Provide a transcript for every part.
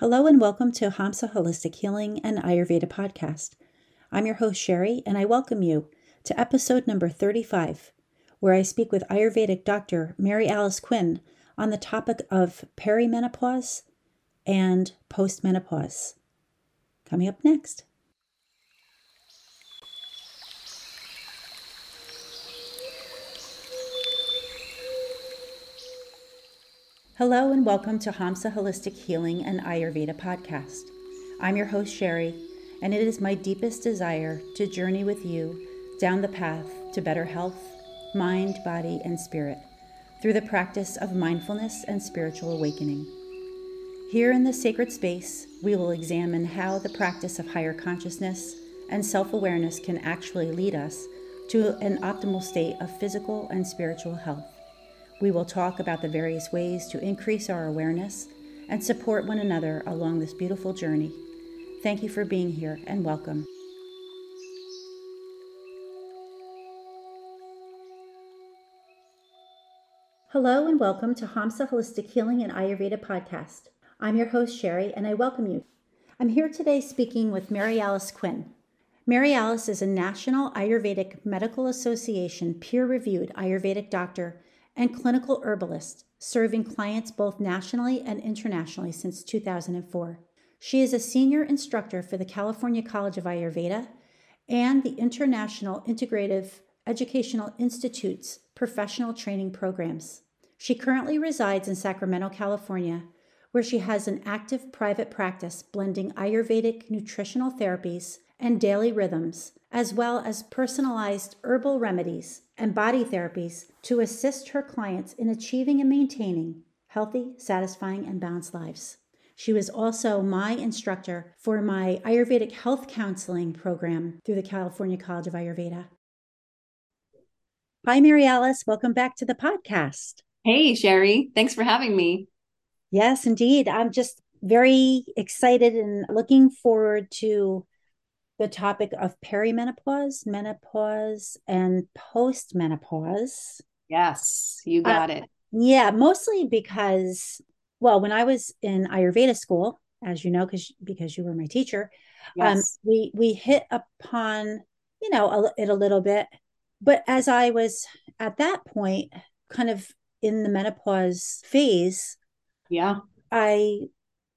Hello and welcome to Hamsa Holistic Healing and Ayurveda podcast. I'm your host, Sherry, and I welcome you to episode number 35, where I speak with Ayurvedic doctor Mary Alice Quinn on the topic of perimenopause and postmenopause. Coming up next. Hello and welcome to Hamsa Holistic Healing and Ayurveda podcast. I'm your host, Sherry, and it is my deepest desire to journey with you down the path to better health, mind, body, and spirit through the practice of mindfulness and spiritual awakening. Here in this sacred space, we will examine how the practice of higher consciousness and self awareness can actually lead us to an optimal state of physical and spiritual health. We will talk about the various ways to increase our awareness and support one another along this beautiful journey. Thank you for being here and welcome. Hello and welcome to Hamsa Holistic Healing and Ayurveda podcast. I'm your host, Sherry, and I welcome you. I'm here today speaking with Mary Alice Quinn. Mary Alice is a National Ayurvedic Medical Association peer reviewed Ayurvedic doctor and clinical herbalist, serving clients both nationally and internationally since 2004. She is a senior instructor for the California College of Ayurveda and the International Integrative Educational Institute's professional training programs. She currently resides in Sacramento, California, where she has an active private practice blending Ayurvedic nutritional therapies and daily rhythms, as well as personalized herbal remedies and body therapies to assist her clients in achieving and maintaining healthy, satisfying, and balanced lives. She was also my instructor for my Ayurvedic health counseling program through the California College of Ayurveda. Hi, Mary Alice. Welcome back to the podcast. Hey, Sherry. Thanks for having me. Yes, indeed. I'm just very excited and looking forward to the topic of perimenopause, menopause, and postmenopause. Yes, you uh, got uh, it. Yeah, mostly because, well, when I was in Ayurveda school, as you know, because because you were my teacher, um, yes. um, we we hit upon you know a, it a little bit, but as I was at that point, kind of in the menopause phase, yeah, I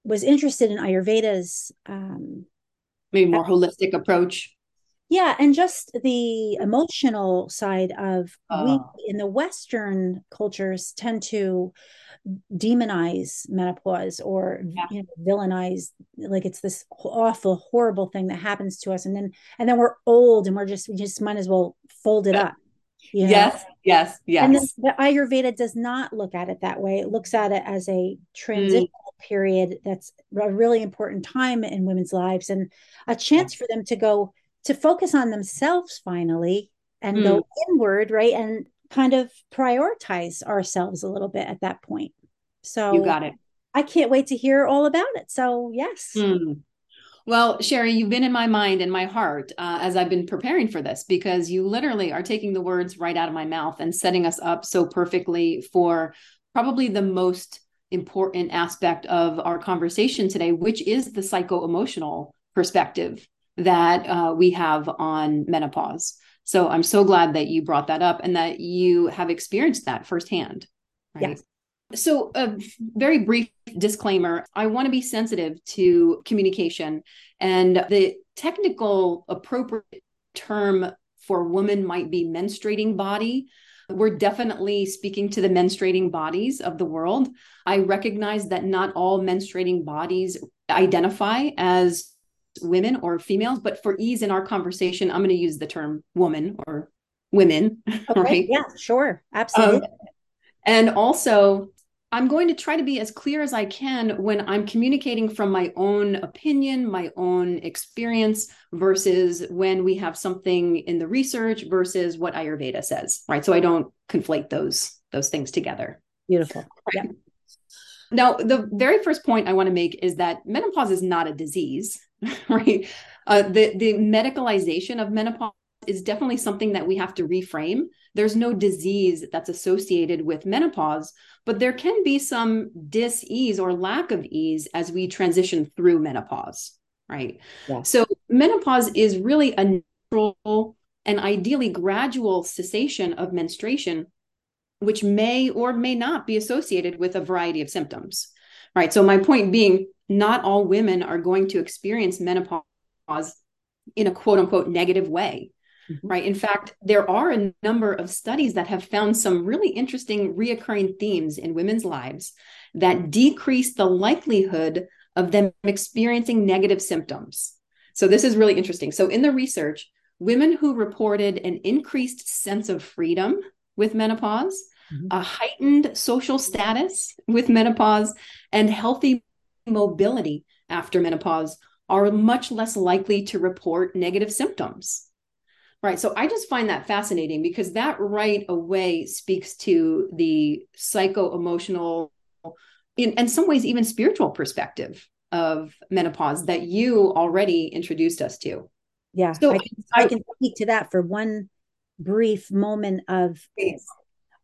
was interested in Ayurveda's um, maybe more holistic approach. Yeah and just the emotional side of uh, we in the western cultures tend to demonize menopause or yeah. you know villainize like it's this awful horrible thing that happens to us and then and then we're old and we're just we just might as well fold it up you know? yes yes yes. and the ayurveda does not look at it that way. It looks at it as a transition period that's a really important time in women's lives and a chance for them to go to focus on themselves finally and mm. go inward right and kind of prioritize ourselves a little bit at that point so you got it i can't wait to hear all about it so yes mm. Well, Sherry, you've been in my mind and my heart uh, as I've been preparing for this because you literally are taking the words right out of my mouth and setting us up so perfectly for probably the most important aspect of our conversation today, which is the psycho emotional perspective that uh, we have on menopause. So I'm so glad that you brought that up and that you have experienced that firsthand. Right? Yes. So, a very brief disclaimer I want to be sensitive to communication, and the technical appropriate term for woman might be menstruating body we're definitely speaking to the menstruating bodies of the world. I recognize that not all menstruating bodies identify as women or females, but for ease in our conversation, I'm going to use the term woman or women. Okay. Right? Yeah, sure. Absolutely. Um, and also, I'm going to try to be as clear as I can when I'm communicating from my own opinion, my own experience, versus when we have something in the research versus what Ayurveda says, right? So I don't conflate those those things together. Beautiful. Right? Yeah. Now, the very first point I want to make is that menopause is not a disease, right? Uh, the the medicalization of menopause is definitely something that we have to reframe. There's no disease that's associated with menopause, but there can be some dis-ease or lack of ease as we transition through menopause, right? So menopause is really a natural and ideally gradual cessation of menstruation which may or may not be associated with a variety of symptoms right so my point being not all women are going to experience menopause in a quote unquote negative way mm-hmm. right in fact there are a number of studies that have found some really interesting reoccurring themes in women's lives that decrease the likelihood of them experiencing negative symptoms so this is really interesting so in the research women who reported an increased sense of freedom with menopause mm-hmm. a heightened social status with menopause and healthy mobility after menopause are much less likely to report negative symptoms. Right. So I just find that fascinating because that right away speaks to the psycho emotional, in, in some ways, even spiritual perspective of menopause that you already introduced us to. Yeah. So I can, I, I can speak to that for one brief moment of please.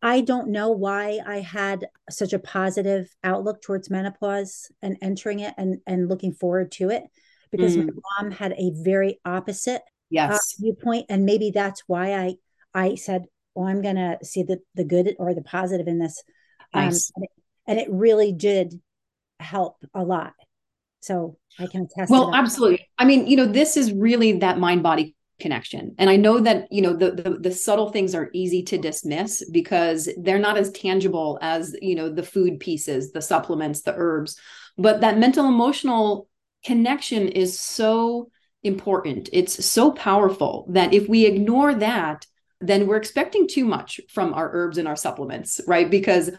I don't know why I had such a positive outlook towards menopause and entering it and, and looking forward to it because mm. my mom had a very opposite yes. Uh, viewpoint. And maybe that's why I I said, oh I'm going to see the, the good or the positive in this. Um, nice. Um, and, it, and, it, really did help a lot. So I can attest. Well, absolutely. I mean, you know, this is really that mind body connection and i know that you know the, the, the subtle things are easy to dismiss because they're not as tangible as you know the food pieces the supplements the herbs but that mental emotional connection is so important. It's so powerful that if we ignore that then we're expecting too much from our herbs and our supplements right? Because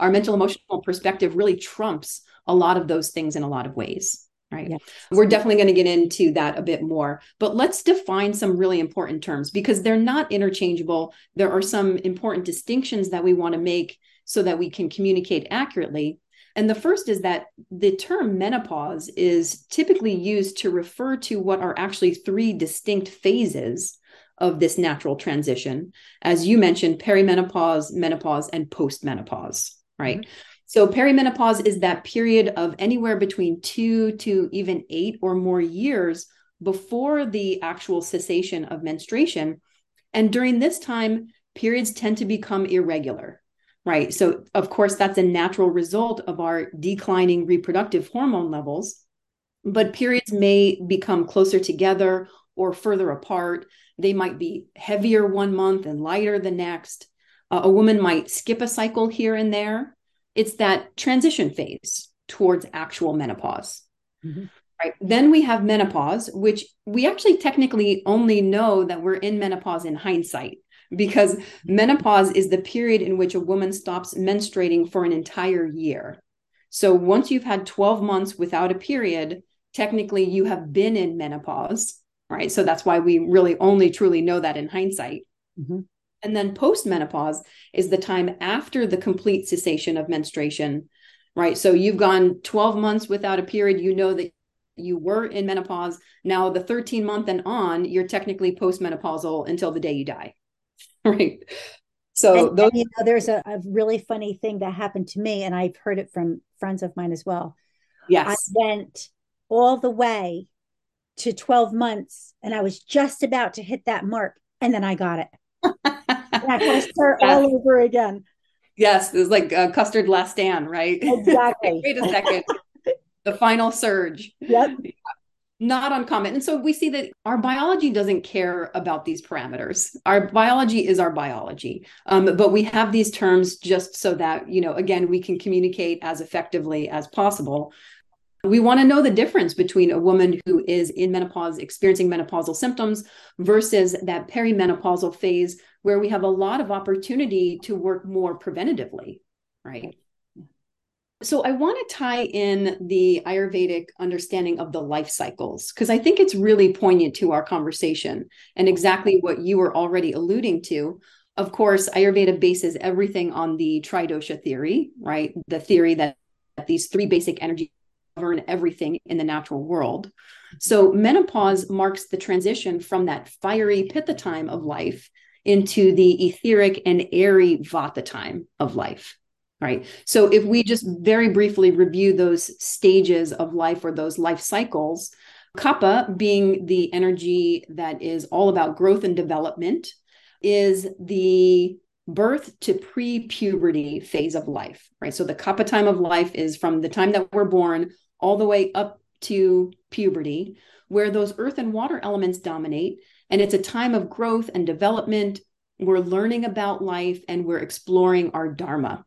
our mental emotional perspective really trumps a lot of those things in a lot of ways right? Yeah. we're definitely going to get into that a bit more but let's define some really important terms because they're not interchangeable. There are some important distinctions that we want to make so that we can communicate accurately and the first is that the term menopause is typically used to refer to what are actually three distinct phases of this natural transition as you mentioned perimenopause menopause and postmenopause right mm-hmm. So, perimenopause is that period of anywhere between two to even eight or more years before the actual cessation of menstruation. And during this time, periods tend to become irregular, right? So, of course, that's a natural result of our declining reproductive hormone levels. But periods may become closer together or further apart. They might be heavier one month and lighter the next. Uh, a woman might skip a cycle here and there it's that transition phase towards actual menopause. Mm-hmm. Right. Then we have menopause, which we actually technically only know that we're in menopause in hindsight because menopause is the period in which a woman stops menstruating for an entire year. So once you've had 12 months without a period, technically you have been in menopause, right? So that's why we really only truly know that in hindsight. Mm-hmm. And then postmenopause is the time after the complete cessation of menstruation, right? So you've gone 12 months without a period, you know that you were in menopause. Now, the 13 month and on, you're technically postmenopausal until the day you die, right? So, and, those- and, you know, there's a, a really funny thing that happened to me, and I've heard it from friends of mine as well. Yes. I went all the way to 12 months, and I was just about to hit that mark, and then I got it. I got to start yes. all over again. Yes, it was like a Custer's last stand, right? Exactly. Wait a second. the final surge. Yep. Not uncommon. And so we see that our biology doesn't care about these parameters. Our biology is our biology. Um, but we have these terms just so that, you know, again, we can communicate as effectively as possible. We want to know the difference between a woman who is in menopause, experiencing menopausal symptoms, versus that perimenopausal phase where we have a lot of opportunity to work more preventatively, right? So I want to tie in the Ayurvedic understanding of the life cycles because I think it's really poignant to our conversation and exactly what you were already alluding to. Of course, Ayurveda bases everything on the tridosha theory, right? The theory that these three basic energies govern everything in the natural world. So menopause marks the transition from that fiery pitta time of life into the etheric and airy vata time of life. Right. So if we just very briefly review those stages of life or those life cycles, kapha being the energy that is all about growth and development is the birth to pre-puberty phase of life, right? So the kapha time of life is from the time that we're born all the way up to puberty, where those earth and water elements dominate. And it's a time of growth and development. We're learning about life and we're exploring our dharma.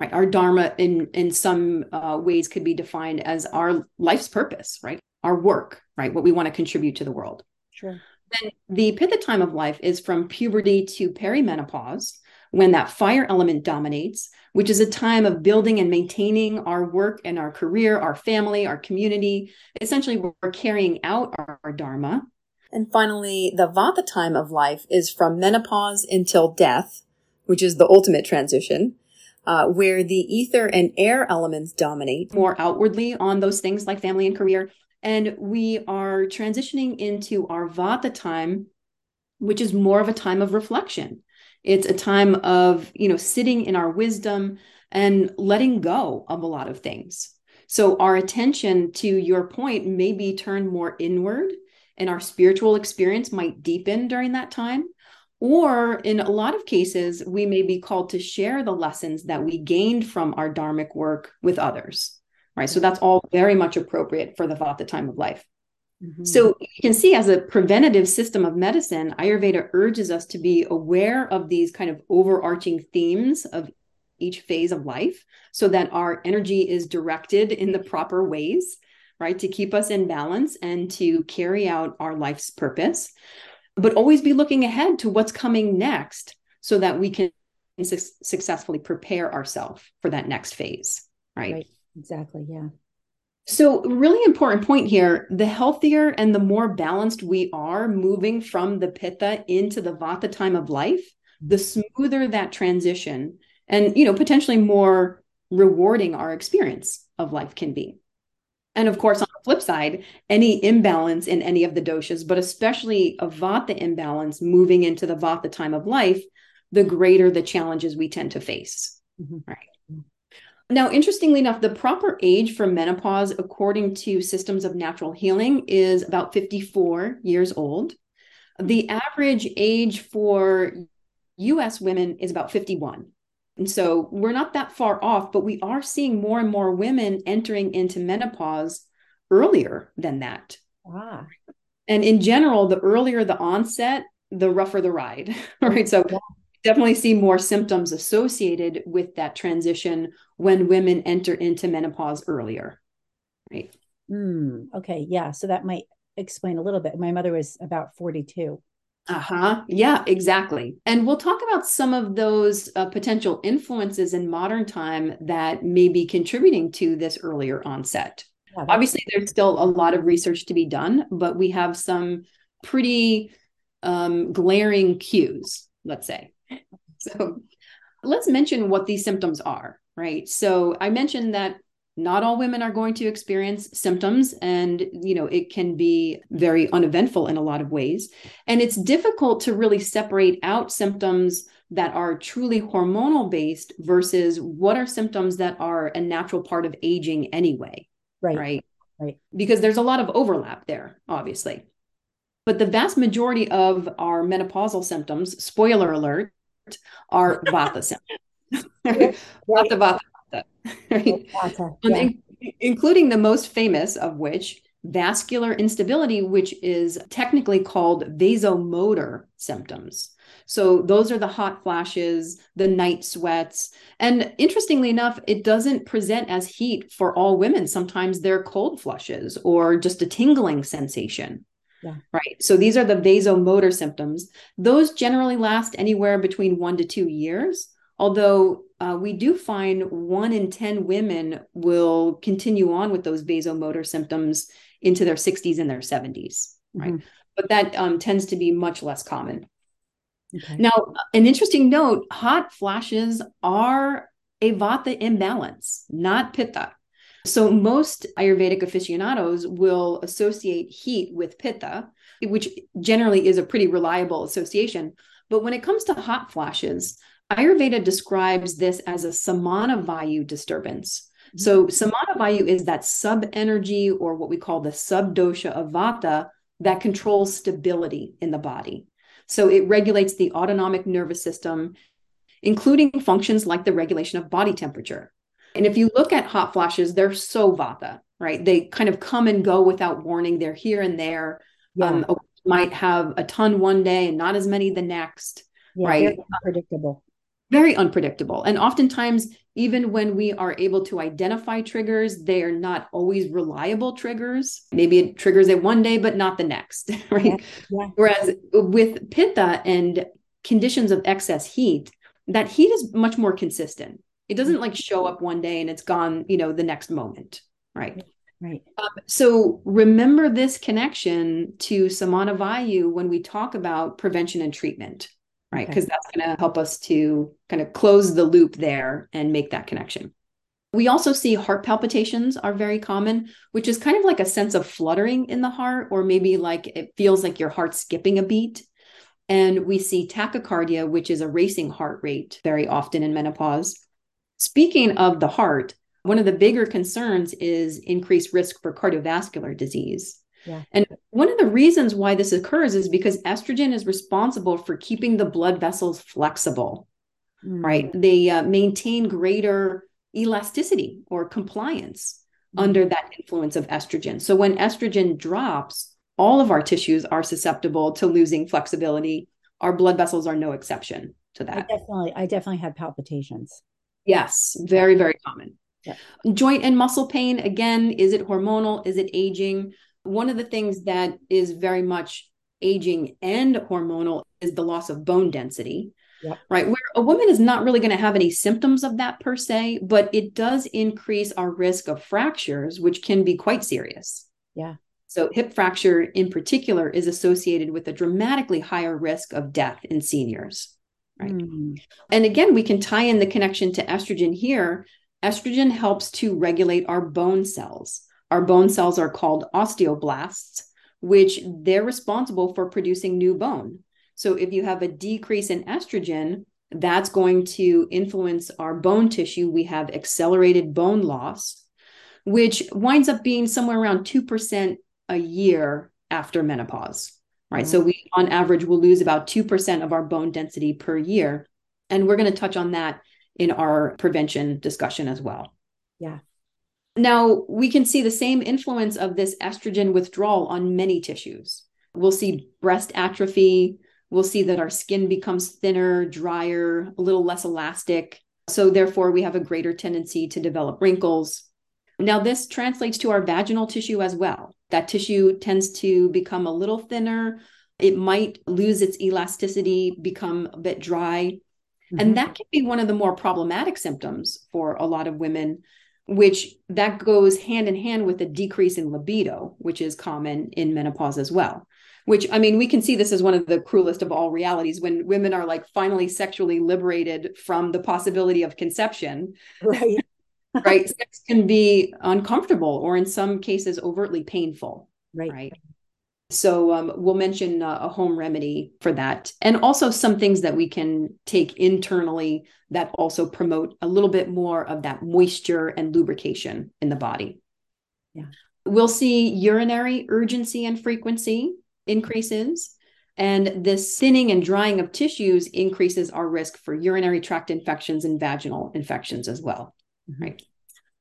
Right, our dharma in in some uh, ways could be defined as our life's purpose, right? Our work, right? What we want to contribute to the world. Sure. Then the pitta time of life is from puberty to perimenopause, when that fire element dominates, which is a time of building and maintaining our work and our career, our family, our community. Essentially, we're carrying out our, our dharma. And finally, the vata time of life is from menopause until death, which is the ultimate transition. Uh, where the ether and air elements dominate. More outwardly on those things like family and career. And we are transitioning into our Vata time, which is more of a time of reflection. It's a time of, you know, sitting in our wisdom and letting go of a lot of things. So our attention to your point may be turned more inward and our spiritual experience might deepen during that time. Or in a lot of cases, we may be called to share the lessons that we gained from our dharmic work with others right? So that's all very much appropriate for the Vata time of life. Mm-hmm. So you can see as a preventative system of medicine, Ayurveda urges us to be aware of these kind of overarching themes of each phase of life so that our energy is directed in the proper ways, right? To keep us in balance and to carry out our life's purpose. But always be looking ahead to what's coming next so that we can su- successfully prepare ourselves for that next phase, right? right. Exactly. Yeah. So, really important point here the healthier and the more balanced we are moving from the pitta into the vata time of life, the smoother that transition and, you know, potentially more rewarding our experience of life can be. And of course, on the flip side, any imbalance in any of the doshas, but especially a vata imbalance moving into the vata time of life, the greater the challenges we tend to face. Mm-hmm. Right. Now, interestingly enough, the proper age for menopause, according to systems of natural healing, is about 54 years old. The average age for US women is about 51. And so we're not that far off, but we are seeing more and more women entering into menopause earlier than that. Ah. And in general, the earlier the onset, the rougher the ride, right? So definitely see more symptoms associated with that transition when women enter into menopause earlier. Right. Mm, okay. Yeah. So that might explain a little bit. My mother was about 42. Uh huh. Yeah, exactly. And we'll talk about some of those uh, potential influences in modern time that may be contributing to this earlier onset. Yeah, Obviously, there's still a lot of research to be done, but we have some pretty um, glaring cues, let's say. So let's mention what these symptoms are, right? So I mentioned that not all women are going to experience symptoms and you know it can be very uneventful in a lot of ways. And it's difficult to really separate out symptoms that are truly hormonal based versus what are symptoms that are a natural part of aging anyway right. right? Right. Because there's a lot of overlap there obviously. But the vast majority of our menopausal symptoms spoiler alert are vata symptoms. vata, vata, vata. Right? Vata, um, yeah. in, including the most famous of which, vascular instability, which is technically called vasomotor symptoms. So those are the hot flashes, the night sweats. And interestingly enough, it doesn't present as heat for all women. Sometimes they're cold flushes or just a tingling sensation. Yeah. Right. So these are the vasomotor symptoms. Those generally last anywhere between one to two years, although uh, we do find one in 10 women will continue on with those vasomotor symptoms into their 60s and their 70s. Right. Mm-hmm. But that um, tends to be much less common. Okay. Now, an interesting note hot flashes are a vata imbalance, not pitta. So most Ayurvedic aficionados will associate heat with pitta, which generally is a pretty reliable association. But when it comes to hot flashes, Ayurveda describes this as a samana vayu disturbance. Mm-hmm. So samana vayu is that sub energy or what we call the sub dosha of vata that controls stability in the body. So it regulates the autonomic nervous system, including functions like the regulation of body temperature. And if you look at hot flashes, they're so vata, right? They kind of come and go without warning. They're here and there. Yeah. Um, might have a ton one day and not as many the next, yeah, right? Very unpredictable. Very unpredictable. And oftentimes, even when we are able to identify triggers, they are not always reliable triggers. Maybe it triggers it one day, but not the next, right? Yeah, yeah. Whereas with pitta and conditions of excess heat, that heat is much more consistent. It doesn't like show up one day and it's gone, you know, the next moment, right? Right. Um, so remember this connection to Samana Vayu when we talk about prevention and treatment, right? Because okay. that's going to help us to kind of close the loop there and make that connection. We also see heart palpitations are very common, which is kind of like a sense of fluttering in the heart, or maybe like it feels like your heart's skipping a beat. And we see tachycardia, which is a racing heart rate very often in menopause. Speaking of the heart, one of the bigger concerns is increased risk for cardiovascular disease. Yeah. And one of the reasons why this occurs is because estrogen is responsible for keeping the blood vessels flexible, mm. right? They uh, maintain greater elasticity or compliance mm. under that influence of estrogen. So when estrogen drops, all of our tissues are susceptible to losing flexibility. Our blood vessels are no exception to that. I definitely, I definitely had palpitations. Yes, very, very common. Yeah. Joint and muscle pain, again, is it hormonal? Is it aging? One of the things that is very much aging and hormonal is the loss of bone density. Yep. Right. Where a woman is not really going to have any symptoms of that per se, but it does increase our risk of fractures, which can be quite serious. Yeah. So, hip fracture in particular is associated with a dramatically higher risk of death in seniors. Right. Mm. And again, we can tie in the connection to estrogen here Estrogen helps to regulate our bone cells. Our bone cells are called osteoblasts, which they're responsible for producing new bone. So if you have a decrease in estrogen, that's going to influence our bone tissue. We have accelerated bone loss, which winds up being somewhere around 2% a year after menopause, right? Mm-hmm. So we, on average, will lose about 2% of our bone density per year. And we're going to touch on that in our prevention discussion as well. Yeah. Now, we can see the same influence of this estrogen withdrawal on many tissues. We'll see breast atrophy. We'll see that our skin becomes thinner, drier, a little less elastic. So, therefore, we have a greater tendency to develop wrinkles. Now, this translates to our vaginal tissue as well. That tissue tends to become a little thinner. It might lose its elasticity, become a bit dry. Mm-hmm. And that can be one of the more problematic symptoms for a lot of women, which that goes hand in hand with a decrease in libido, which is common in menopause as well. Which I mean, we can see this as one of the cruelest of all realities when women are like finally sexually liberated from the possibility of conception. Right. right. Sex can be uncomfortable or in some cases overtly painful. Right. Right. So um, we'll mention uh, a home remedy for that. And also some things that we can take internally that also promote a little bit more of that moisture and lubrication in the body. Yeah. We'll see urinary urgency and frequency increases. And this thinning and drying of tissues increases our risk for urinary tract infections and vaginal infections as well. Right.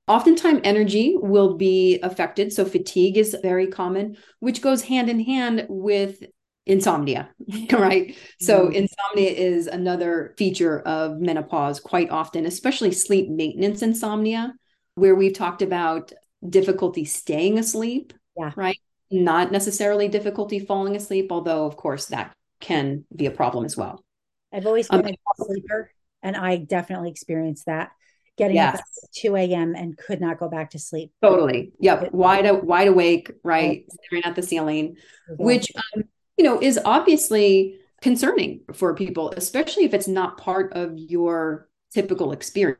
Oftentimes, energy will be affected. So, fatigue is very common, which goes hand in hand with insomnia, right? So, mm-hmm. insomnia is another feature of menopause quite often, especially sleep maintenance insomnia, where we've talked about difficulty staying asleep, yeah. right? Not necessarily difficulty falling asleep, although, of course, that can be a problem as well. I've always been um, a sleeper, and I definitely experienced that getting yes. up at 2 a.m. and could not go back to sleep. Totally. Yep. Wide, wide awake, right? Staring at the ceiling, which, um, you know, is obviously concerning for people, especially if it's not part of your typical experience.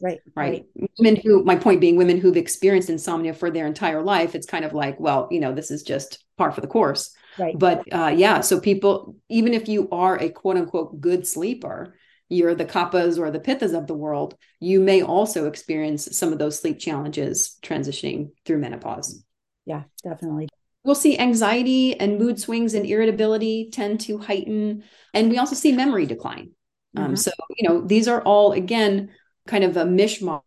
Right, right. Right. Women who, my point being, women who've experienced insomnia for their entire life, it's kind of like, well, you know, this is just par for the course. Right. But uh, yeah, so people, even if you are a quote unquote good sleeper, you're the kaphas or the pittas of the world, you may also experience some of those sleep challenges transitioning through menopause. Yeah, definitely. We'll see anxiety and mood swings and irritability tend to heighten. And we also see memory decline. Um, mm-hmm. Um, so, you know, these are all, again, kind of a mishmash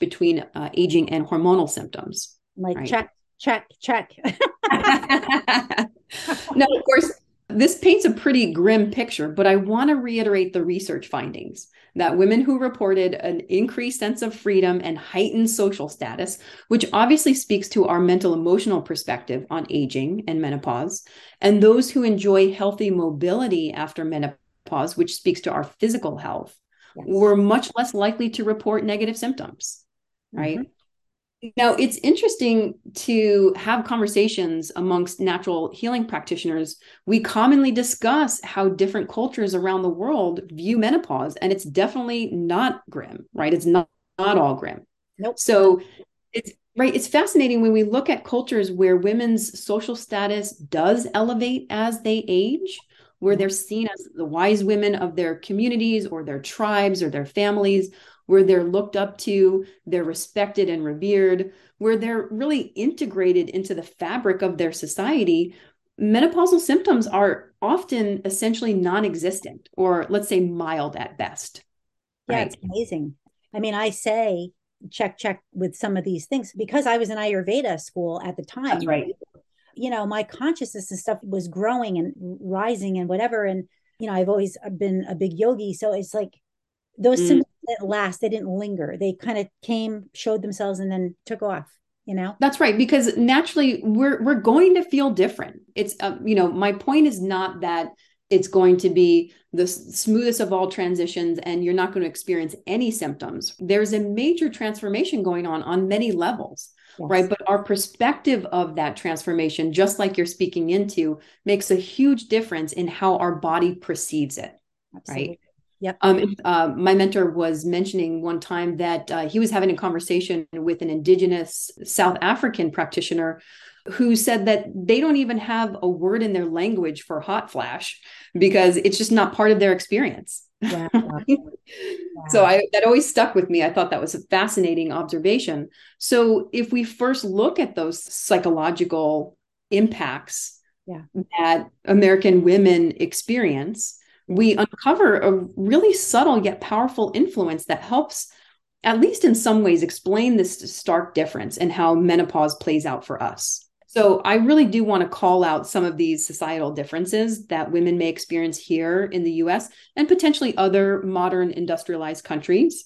between uh, aging and hormonal symptoms. Like right? check, check, check. now, of course, this paints a pretty grim picture, but I want to reiterate the research findings that women who reported an increased sense of freedom and heightened social status, which obviously speaks to our mental emotional perspective on aging and menopause, and those who enjoy healthy mobility after menopause, which speaks to our physical health, yes. were much less likely to report negative symptoms, right? Mm-hmm. Now, it's interesting to have conversations amongst natural healing practitioners. We commonly discuss how different cultures around the world view menopause, and it's definitely not grim, right? It's not, not all grim. Nope. So it's right. It's fascinating when we look at cultures where women's social status does elevate as they age, where they're seen as the wise women of their communities or their tribes or their families where they're looked up to, they're respected and revered, where they're really integrated into the fabric of their society, menopausal symptoms are often essentially non existent or let's say mild at best. Yeah, it's amazing. I mean, I say check, check with some of these things because I was in Ayurveda school at the time. That's right. You know, my consciousness and stuff was growing and rising and whatever. And, you know, I've always been a big yogi. So it's like those mm. symptoms didn't last they didn't linger. They kind of came showed themselves and then took off you know? That's right because naturally we're we're going to feel different. It's uh, you know my point is not that it's going to be the smoothest of all transitions and you're not going to experience any symptoms. There's a major transformation going on on many levels yes. right? But our perspective of that transformation just like you're speaking into makes a huge difference in how our body perceives it Absolutely. right Yep. Um, uh, my mentor was mentioning one time that uh, he was having a conversation with an indigenous South African practitioner who said that they don't even have a word in their language for hot flash because it's just not part of their experience. Wow. So I that always stuck with me. I thought that was a fascinating observation. So if we first look at those psychological impacts yeah. that American women experience, we mm-hmm. uncover a really subtle yet powerful influence that helps at least in some ways explain this stark difference in how menopause plays out for us. So i really do want to call out some of these societal differences that women may experience here in the us and potentially other modern industrialized countries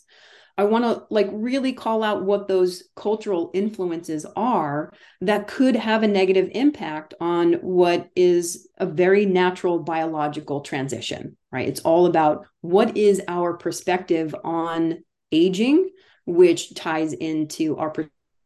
I want to like really call out what those cultural influences are that could have a negative impact on what is a very natural biological transition, right? It's all about what is our perspective on aging, which ties into our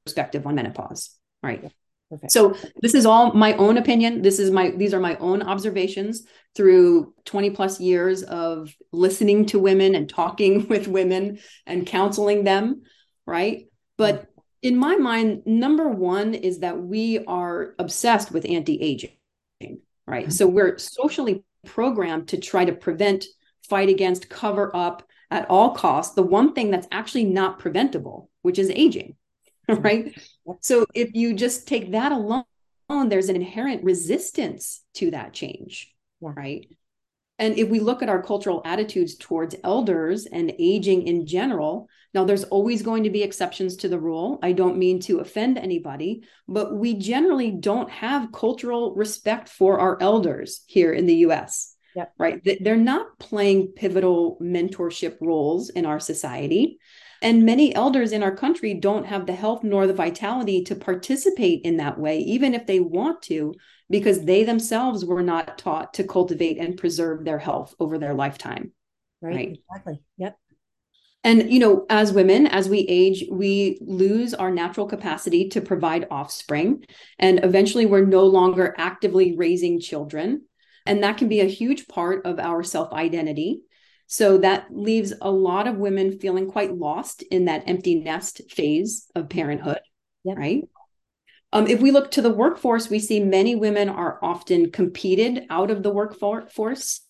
perspective on menopause, right? Perfect. So this is all my own opinion. This is my these are my own observations through 20 plus years of listening to women and talking with women and counseling them, right? But in my mind, number 1 is that we are obsessed with anti-aging, right? Mm-hmm. So we're socially programmed to try to prevent, fight against, cover up at all costs the one thing that's actually not preventable, which is aging right? So if you just take that alone, there's an inherent resistance to that change, yeah. right? And if we look at our cultural attitudes towards elders and aging in general, now there's always going to be exceptions to the rule. I don't mean to offend anybody, but we generally don't have cultural respect for our elders here in the US. Yep. Right. They're not playing pivotal mentorship roles in our society. And many elders in our country don't have the health nor the vitality to participate in that way, even if they want to, because they themselves were not taught to cultivate and preserve their health over their lifetime. Right. right? Exactly. Yep. And, you know, as women, as we age, we lose our natural capacity to provide offspring. And eventually, we're no longer actively raising children. And that can be a huge part of our self identity So that leaves a lot of women feeling quite lost in that empty nest phase of parenthood, yep. right? Um, if we look to the workforce, we see many women are often competed out of the workforce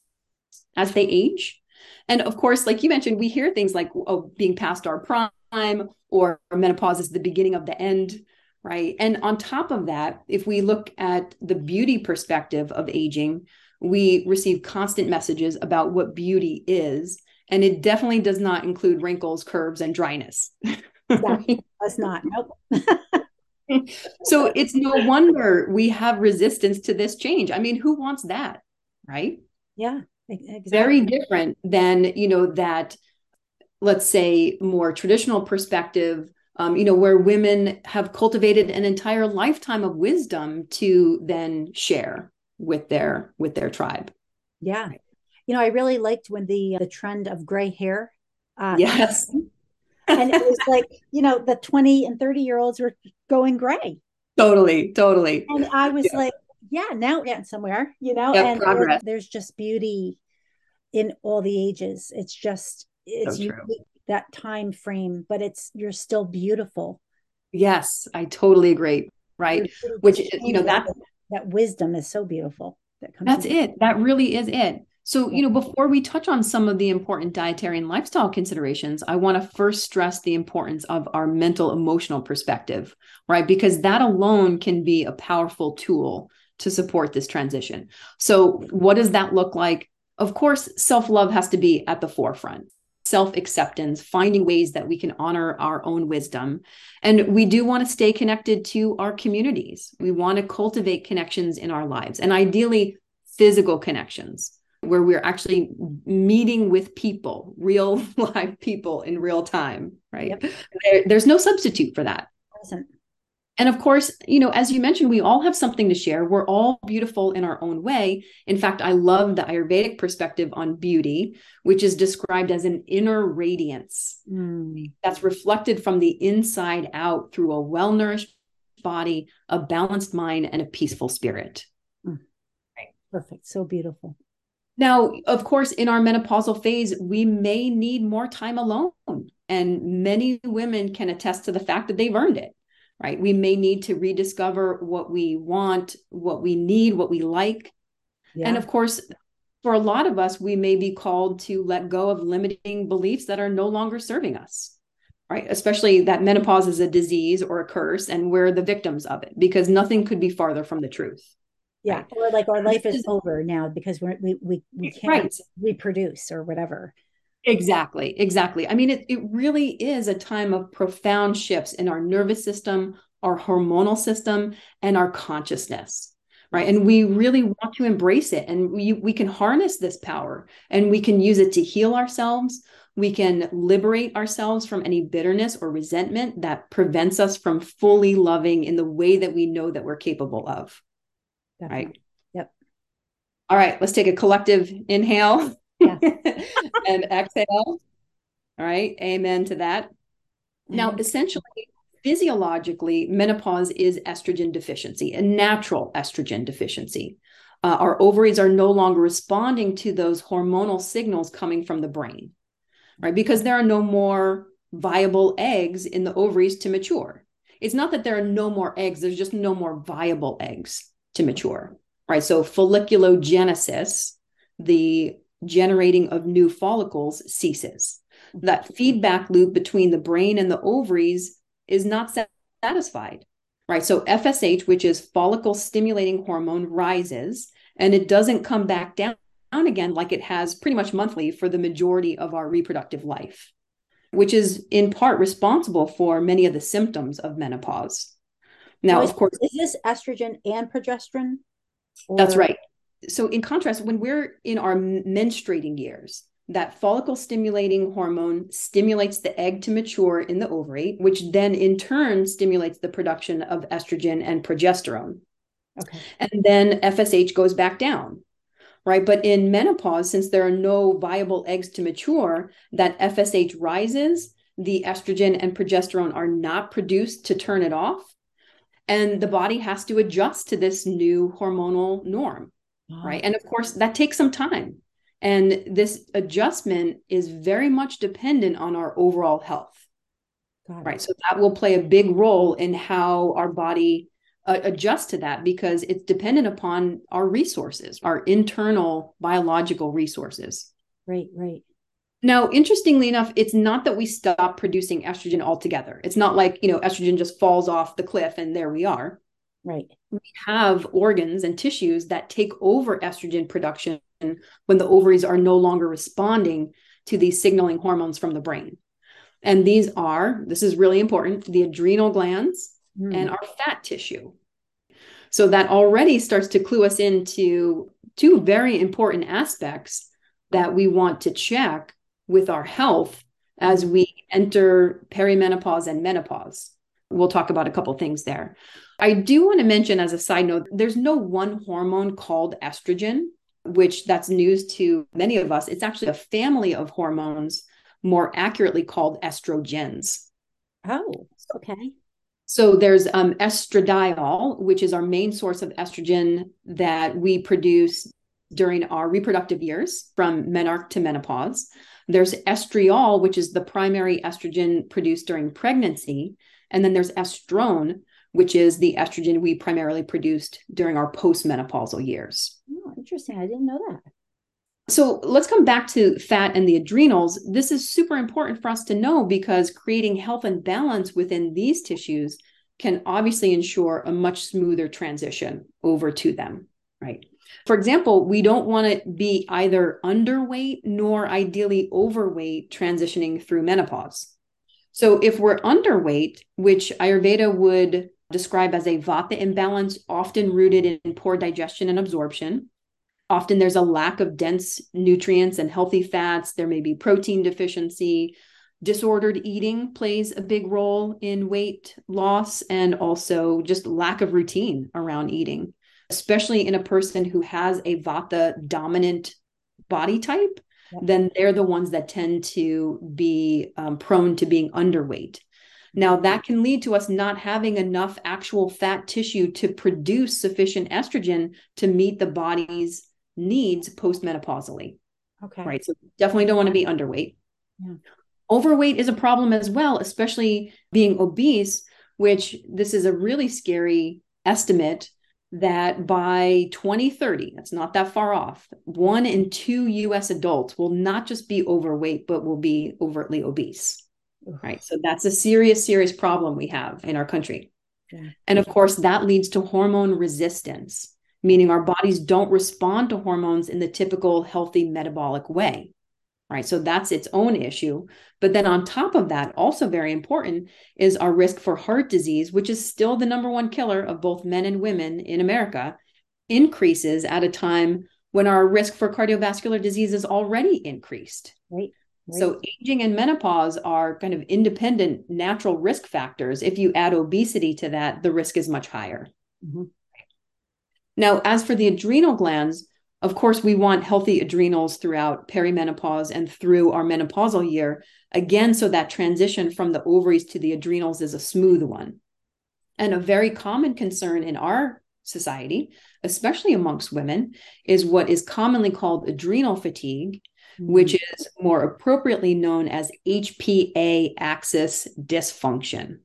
as they age. And of course, like you mentioned, we hear things like oh, being past our prime or menopause is the beginning of the end, right? And on top of that, if we look at the beauty perspective of aging, we receive constant messages about what beauty is. And it definitely does not include wrinkles, curves, and dryness. Exactly. Does not. Nope. so it's no wonder we have resistance to this change. I mean, who wants that? Right? Yeah. Exactly. Very different than, you know, that, let's say, more traditional perspective, um, you know, where women have cultivated an entire lifetime of wisdom to then share with their with their tribe. Yeah. You know, I really liked when the the trend of gray hair. Uh, yes. And it was like, you know, the 20 and 30 year olds were going gray. Totally, totally. And I was yeah. like, yeah, now we're getting somewhere, you know, and progress. there's just beauty in all the ages. It's just it's so that time frame, but it's you're still beautiful. Yes, I totally agree. Right. Which you know that that wisdom is so beautiful. That comes That's it. That really is it. So, you know, before we touch on some of the important dietary and lifestyle considerations, I want to first stress the importance of our mental emotional perspective, right? Because that alone can be a powerful tool to support this transition. So, what does that look like? Of course, self love has to be at the forefront. Self acceptance, finding ways that we can honor our own wisdom. And we do want to stay connected to our communities. We want to cultivate connections in our lives and ideally physical connections where we're actually meeting with people, real live people in real time, right? Yep. There, there's no substitute for that. And of course, you know, as you mentioned, we all have something to share. We're all beautiful in our own way. In fact, I love the Ayurvedic perspective on beauty, which is described as an inner radiance mm. that's reflected from the inside out through a well nourished body, a balanced mind, and a peaceful spirit. Mm. Right. Perfect. So beautiful. Now, of course, in our menopausal phase, we may need more time alone. And many women can attest to the fact that they've earned it right? We may need to rediscover what we want, what we need, what we like. Yeah. And of course, for a lot of us, we may be called to let go of limiting beliefs that are no longer serving us, right? Especially that menopause is a disease or a curse, and we're the victims of it because nothing could be farther from the truth. Yeah, right? or like our life is over now because we're, we we we can't right. reproduce or whatever. Exactly, exactly. I mean, it, it really is a time of profound shifts in our nervous system, our hormonal system, and our consciousness. Right. And we really want to embrace it. And we, we can harness this power and we can use it to heal ourselves. We can liberate ourselves from any bitterness or resentment that prevents us from fully loving in the way that we know that we're capable of. Definitely. Right. Yep. All right. Let's take a collective inhale. Yeah. and exhale. All right. Amen to that. Mm-hmm. Now, essentially, physiologically, menopause is estrogen deficiency, a natural estrogen deficiency. Uh, our ovaries are no longer responding to those hormonal signals coming from the brain, right? Because there are no more viable eggs in the ovaries to mature. It's not that there are no more eggs, there's just no more viable eggs to mature, right? So, folliculogenesis, the generating of new follicles ceases. That mm-hmm. feedback loop between the brain and the ovaries is not satisfied, right? So FSH, which is follicle stimulating hormone, rises and it doesn't come back down, down again like it has pretty much monthly for the majority of our reproductive life, which is in part responsible for many of the symptoms of menopause. Now, so is, of course, is this estrogen and progesterone? Or? That's right so in contrast when we're in our menstruating years that follicle stimulating hormone stimulates the egg to mature in the ovary which then in turn stimulates the production of estrogen and progesterone okay and then fsh goes back down right but in menopause since there are no viable eggs to mature that fsh rises the estrogen and progesterone are not produced to turn it off and the body has to adjust to this new hormonal norm right? And of course, that takes some time. And this adjustment is very much dependent on our overall health. Right. So that will play a big role in how our body uh, adjusts to that because it's dependent upon our resources, our internal biological resources. Right, right. Now, interestingly enough, it's not that we stop producing estrogen altogether. It's not like, you know, estrogen just falls off the cliff and there we are. Right. We have organs and tissues that take over estrogen production when the ovaries are no longer responding to these signaling hormones from the brain. And these are, this is really important, the adrenal glands mm. and our fat tissue. So that already starts to clue us into two very important aspects that we want to check with our health as we enter perimenopause and menopause. We'll talk about a couple things there. I do want to mention as a side note, there's no one hormone called estrogen, which that's news to many of us. It's actually a family of hormones, more accurately called estrogens. Oh, okay. So there's um, estradiol, which is our main source of estrogen that we produce during our reproductive years from menarche to menopause. There's estriol, which is the primary estrogen produced during pregnancy. And then there's estrone, which is the estrogen we primarily produced during our postmenopausal years. Oh, interesting. I didn't know that. So let's come back to fat and the adrenals. This is super important for us to know because creating health and balance within these tissues can obviously ensure a much smoother transition over to them, right? For example, we don't want to be either underweight nor ideally overweight transitioning through menopause. So if we're underweight, which Ayurveda would describe as a vata imbalance, often rooted in poor digestion and absorption, often there's a lack of dense nutrients and healthy fats. There may be protein deficiency. Disordered eating plays a big role in weight loss and also just lack of routine around eating especially in a person who has a vata dominant body type, yeah. then they're the ones that tend to be um, prone to being underweight. Now, that can lead to us not having enough actual fat tissue to produce sufficient estrogen to meet the body's needs postmenopausally. Okay. Right. So, definitely don't want to be underweight. Yeah. Overweight is a problem as well, especially being obese, which this is a really scary estimate that by 2030, that's not that far off, one in two US adults will not just be overweight, but will be overtly obese. Right. So that's a serious, serious problem we have in our country. Yeah. And of course, that leads to hormone resistance, meaning our bodies don't respond to hormones in the typical healthy metabolic way right? So that's its own issue. But then on top of that, also very important is our risk for heart disease, which is still the number one killer of both men and women in America, increases at a time when our risk for cardiovascular disease is already increased. Right. Right. So, aging and menopause are kind of independent natural risk factors. If you add obesity to that, the risk is much higher. Mm-hmm. Now, as for the adrenal glands, of course, we want healthy adrenals throughout perimenopause and through our menopausal year, again, so that transition from the ovaries to the adrenals is a smooth one. And a very common concern in our society, especially amongst women, is what is commonly called adrenal fatigue, mm-hmm. which is more appropriately known as HPA axis dysfunction.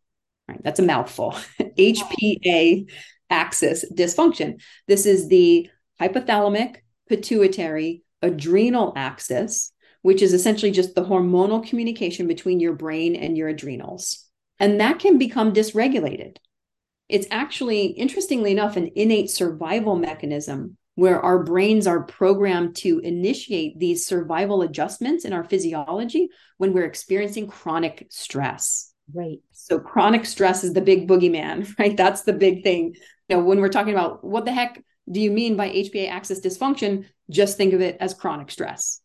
Right, that's a mouthful. HPA axis dysfunction. This is the hypothalamic, pituitary, adrenal axis, which is essentially just the hormonal communication between your brain and your adrenals. And that can become dysregulated. It's actually, interestingly enough, an innate survival mechanism where our brains are programmed to initiate these survival adjustments in our physiology when we're experiencing chronic stress. Right. So chronic stress is the big boogeyman, right? That's the big thing. You know, when we're talking about what the heck do you mean by HPA axis dysfunction? Just think of it as chronic stress,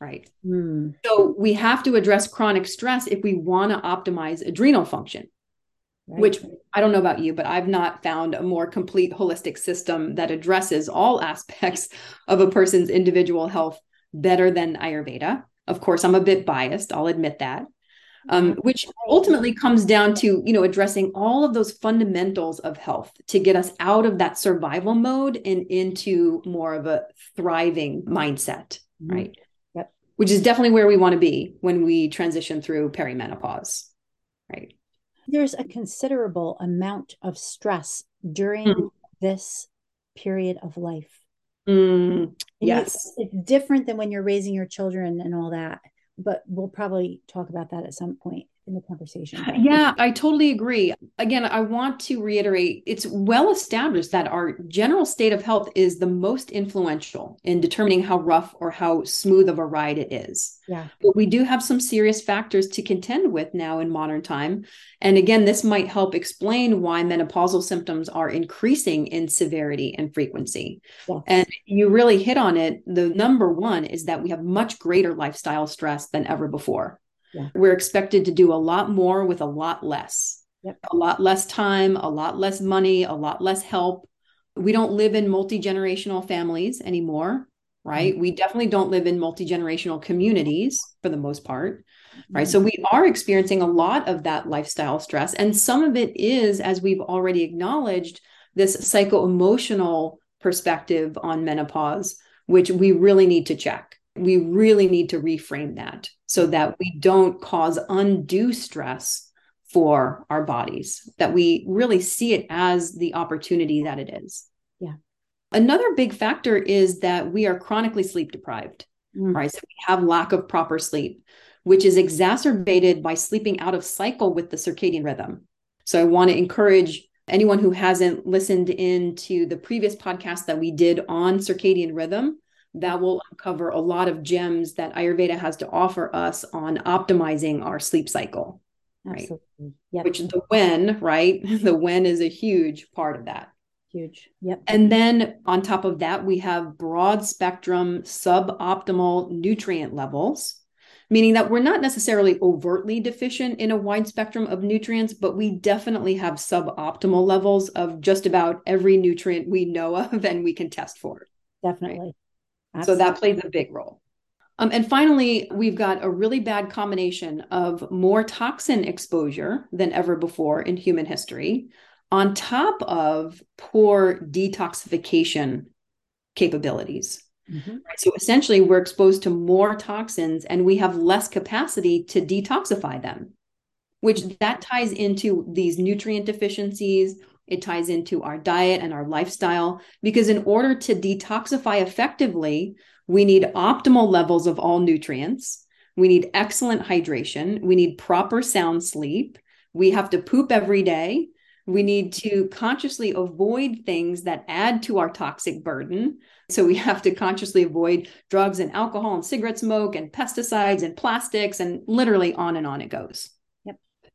right? Mm. So we have to address chronic stress if we want to optimize adrenal function. Right. Which I don't know about you, but I've not found a more complete holistic system that addresses all aspects of a person's individual health better than Ayurveda. Of course, I'm a bit biased, I'll admit that um, which ultimately comes down to you know addressing all of those fundamentals of health to get us out of that survival mode and into more of a thriving mindset mm-hmm. right? Yep. Which is definitely where we want to be when we transition through perimenopause, right? There's a considerable amount of stress during mm. this period of life. Mm, yes. it's different than when you're raising your children and all that, but we'll probably talk about that at some point in the conversation. Yeah, I totally agree. Again, I want to reiterate it's well established that our general state of health is the most influential in determining how rough or how smooth of a ride it is. Yeah. But we do have some serious factors to contend with now in modern time. And again, this might help explain why menopausal symptoms are increasing in severity and frequency. Yes. And you really hit on it. The number one is that we have much greater lifestyle stress than ever before. Yeah. We're expected to do a lot more with a lot less. Yep. A lot less time, a lot less money, a lot less help. We don't live in multi generational families anymore, right? Mm-hmm. We definitely don't live in multi generational communities for the most part, right? Mm-hmm. So we are experiencing a lot of that lifestyle stress. And some of it is, as we've already acknowledged, this psycho emotional perspective on menopause, which we really need to check we really need to reframe that so that we don't cause undue stress for our bodies, that we really see it as the opportunity that it is. Yeah. Another big factor is that we are chronically sleep deprived, mm. right? So we have lack of proper sleep, which is exacerbated by sleeping out of cycle with the circadian rhythm. So I want to encourage anyone who hasn't listened in to the previous podcast that we did on circadian rhythm that will uncover a lot of gems that Ayurveda has to offer us on optimizing our sleep cycle. Right. Yep. Which the when, right? The when is a huge part of that. Huge. Yep. And then on top of that, we have broad spectrum suboptimal nutrient levels, meaning that we're not necessarily overtly deficient in a wide spectrum of nutrients, but we definitely have suboptimal levels of just about every nutrient we know of and we can test for. Definitely. Right? So that plays a big role. Um, and finally, we've got a really bad combination of more toxin exposure than ever before in human history, on top of poor detoxification capabilities. Mm-hmm. So essentially, we're exposed to more toxins and we have less capacity to detoxify them, which that ties into these nutrient deficiencies, it ties into our diet and our lifestyle because in order to detoxify effectively, we need optimal levels of all nutrients. We need excellent hydration. We need proper sound sleep. We have to poop every day. We need to consciously avoid things that add to our toxic burden. So we have to consciously avoid drugs and alcohol and cigarette smoke and pesticides and plastics and literally on and on it goes.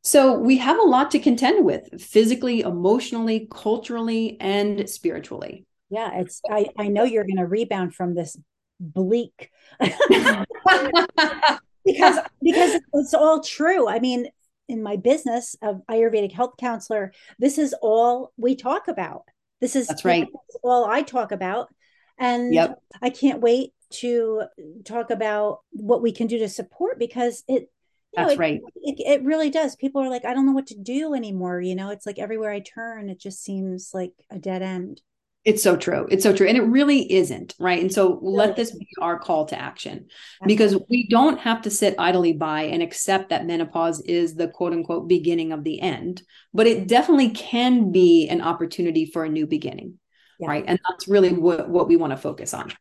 So we have a lot to contend with physically, emotionally, culturally, and spiritually. Yeah, it's I, I know you're gonna rebound from this bleak because because it's all true. I mean, in my business of Ayurvedic health counselor, this is all we talk about. This is that's right. all I talk about. And yep. I can't wait to talk about what we can do to support because it that's it, right. It, it really does. People are like, I don't know what to do anymore. You know, it's like everywhere I turn, it just seems like a dead end. It's so true. It's so true. And it really isn't. Right. And so let this be our call to action because we don't have to sit idly by and accept that menopause is the quote unquote beginning of the end, but it definitely can be an opportunity for a new beginning. Yeah. Right. And that's really what, what we want to focus on.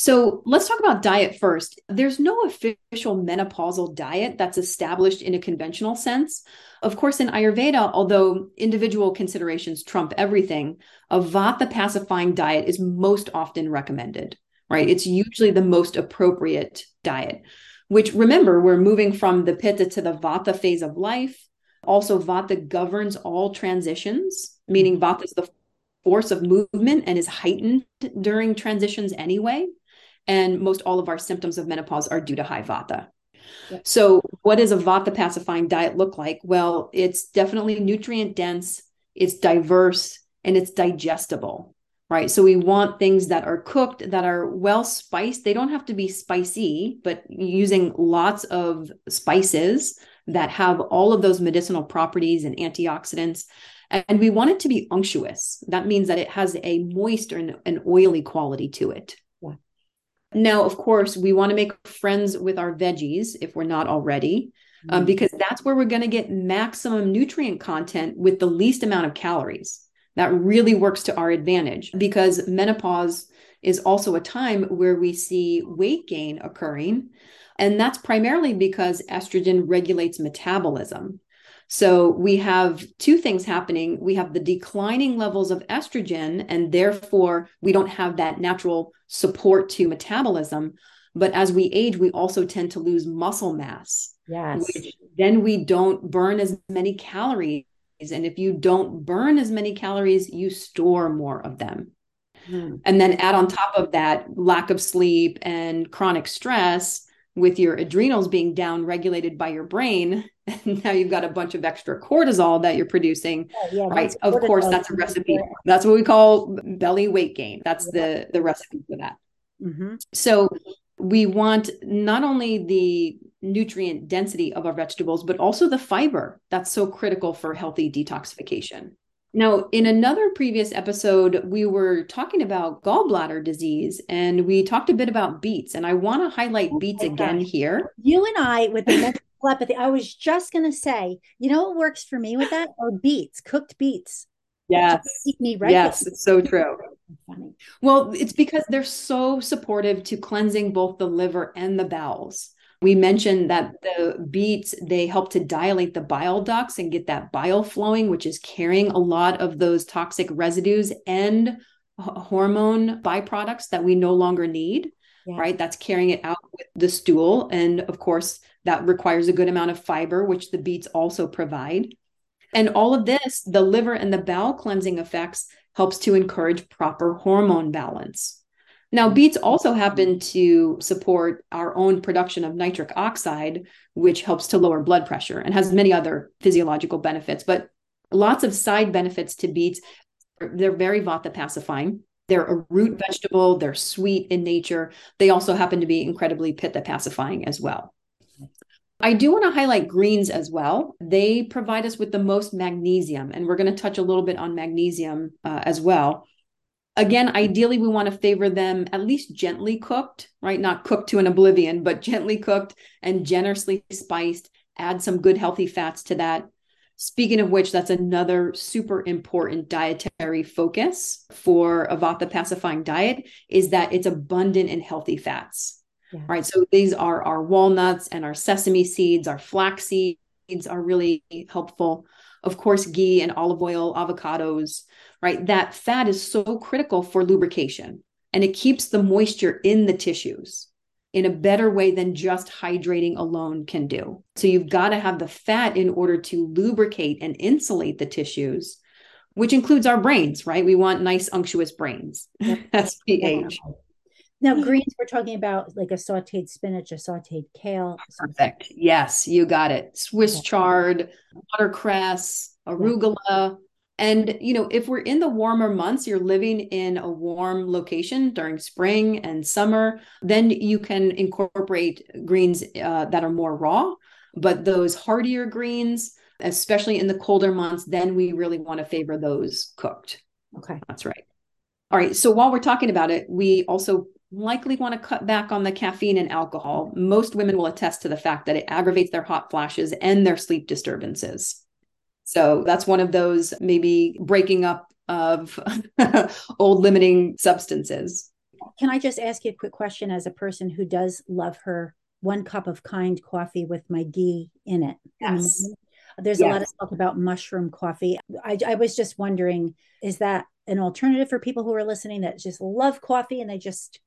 So let's talk about diet first. There's no official menopausal diet that's established in a conventional sense. Of course, in Ayurveda, although individual considerations trump everything, a vata pacifying diet is most often recommended, right? It's usually the most appropriate diet, which remember, we're moving from the pitta to the vata phase of life. Also, vata governs all transitions, meaning vata is the force of movement and is heightened during transitions anyway and most all of our symptoms of menopause are due to high vata. Yep. So, what does a vata pacifying diet look like? Well, it's definitely nutrient dense, it's diverse, and it's digestible, right? So, we want things that are cooked, that are well spiced. They don't have to be spicy, but using lots of spices that have all of those medicinal properties and antioxidants. And we want it to be unctuous. That means that it has a moist and an oily quality to it. Now, of course, we want to make friends with our veggies if we're not already, um, mm-hmm. um, because that's where we're going to get maximum nutrient content with the least amount of calories. That really works to our advantage because menopause is also a time where we see weight gain occurring. And that's primarily because estrogen regulates metabolism. So we have two things happening. We have the declining levels of estrogen, and therefore we don't have that natural support to metabolism. But as we age, we also tend to lose muscle mass. Yes. then we don't burn as many calories. And if you don't burn as many calories, you store more of them. Hmm. And then add on top of that lack of sleep and chronic stress with your adrenals being down regulated by your brain now you've got a bunch of extra cortisol that you're producing oh, yeah, right of course that's a recipe that's what we call belly weight gain that's yeah. the the recipe for that mm-hmm. so we want not only the nutrient density of our vegetables but also the fiber that's so critical for healthy detoxification now, in another previous episode, we were talking about gallbladder disease and we talked a bit about beets. And I want to highlight oh beets again here. You and I, with the telepathy, I was just going to say, you know what works for me with that? Are beets, cooked beets. Yes. Me right. Yes, it's so true. Funny. Well, it's because they're so supportive to cleansing both the liver and the bowels. We mentioned that the beets, they help to dilate the bile ducts and get that bile flowing, which is carrying a lot of those toxic residues and hormone byproducts that we no longer need, yeah. right? That's carrying it out with the stool. And of course, that requires a good amount of fiber, which the beets also provide. And all of this, the liver and the bowel cleansing effects helps to encourage proper hormone balance. Now, beets also happen to support our own production of nitric oxide, which helps to lower blood pressure and has many other physiological benefits, but lots of side benefits to beets. They're very vata pacifying. They're a root vegetable, they're sweet in nature. They also happen to be incredibly pitta pacifying as well. I do want to highlight greens as well. They provide us with the most magnesium, and we're going to touch a little bit on magnesium uh, as well. Again, ideally, we want to favor them at least gently cooked, right? Not cooked to an oblivion, but gently cooked and generously spiced. Add some good, healthy fats to that. Speaking of which, that's another super important dietary focus for a vata pacifying diet is that it's abundant in healthy fats. Yeah. Right. So these are our walnuts and our sesame seeds, our flax seeds are really helpful. Of course, ghee and olive oil, avocados, right? That fat is so critical for lubrication and it keeps the moisture in the tissues in a better way than just hydrating alone can do. So you've got to have the fat in order to lubricate and insulate the tissues, which includes our brains, right? We want nice unctuous brains we age. Now, greens, we're talking about like a sauteed spinach, a sauteed kale. Perfect. Yes, you got it. Swiss chard, watercress, arugula, and, you know, if we're in the warmer months, you're living in a warm location during spring and summer, then you can incorporate greens uh, that are more raw. But those hardier greens, especially in the colder months, then we really want to favor those cooked. Okay. That's right. All right. So while we're talking about it, we also likely want to cut back on the caffeine and alcohol. Most women will attest to the fact that it aggravates their hot flashes and their sleep disturbances. So that's one of those maybe breaking up of old limiting substances. Can I just ask you a quick question as a person who does love her one cup of kind coffee with my ghee in it? Yes. There's yes. a lot of talk about mushroom coffee. I, I was just wondering, is that an alternative for people who are listening that just love coffee and they just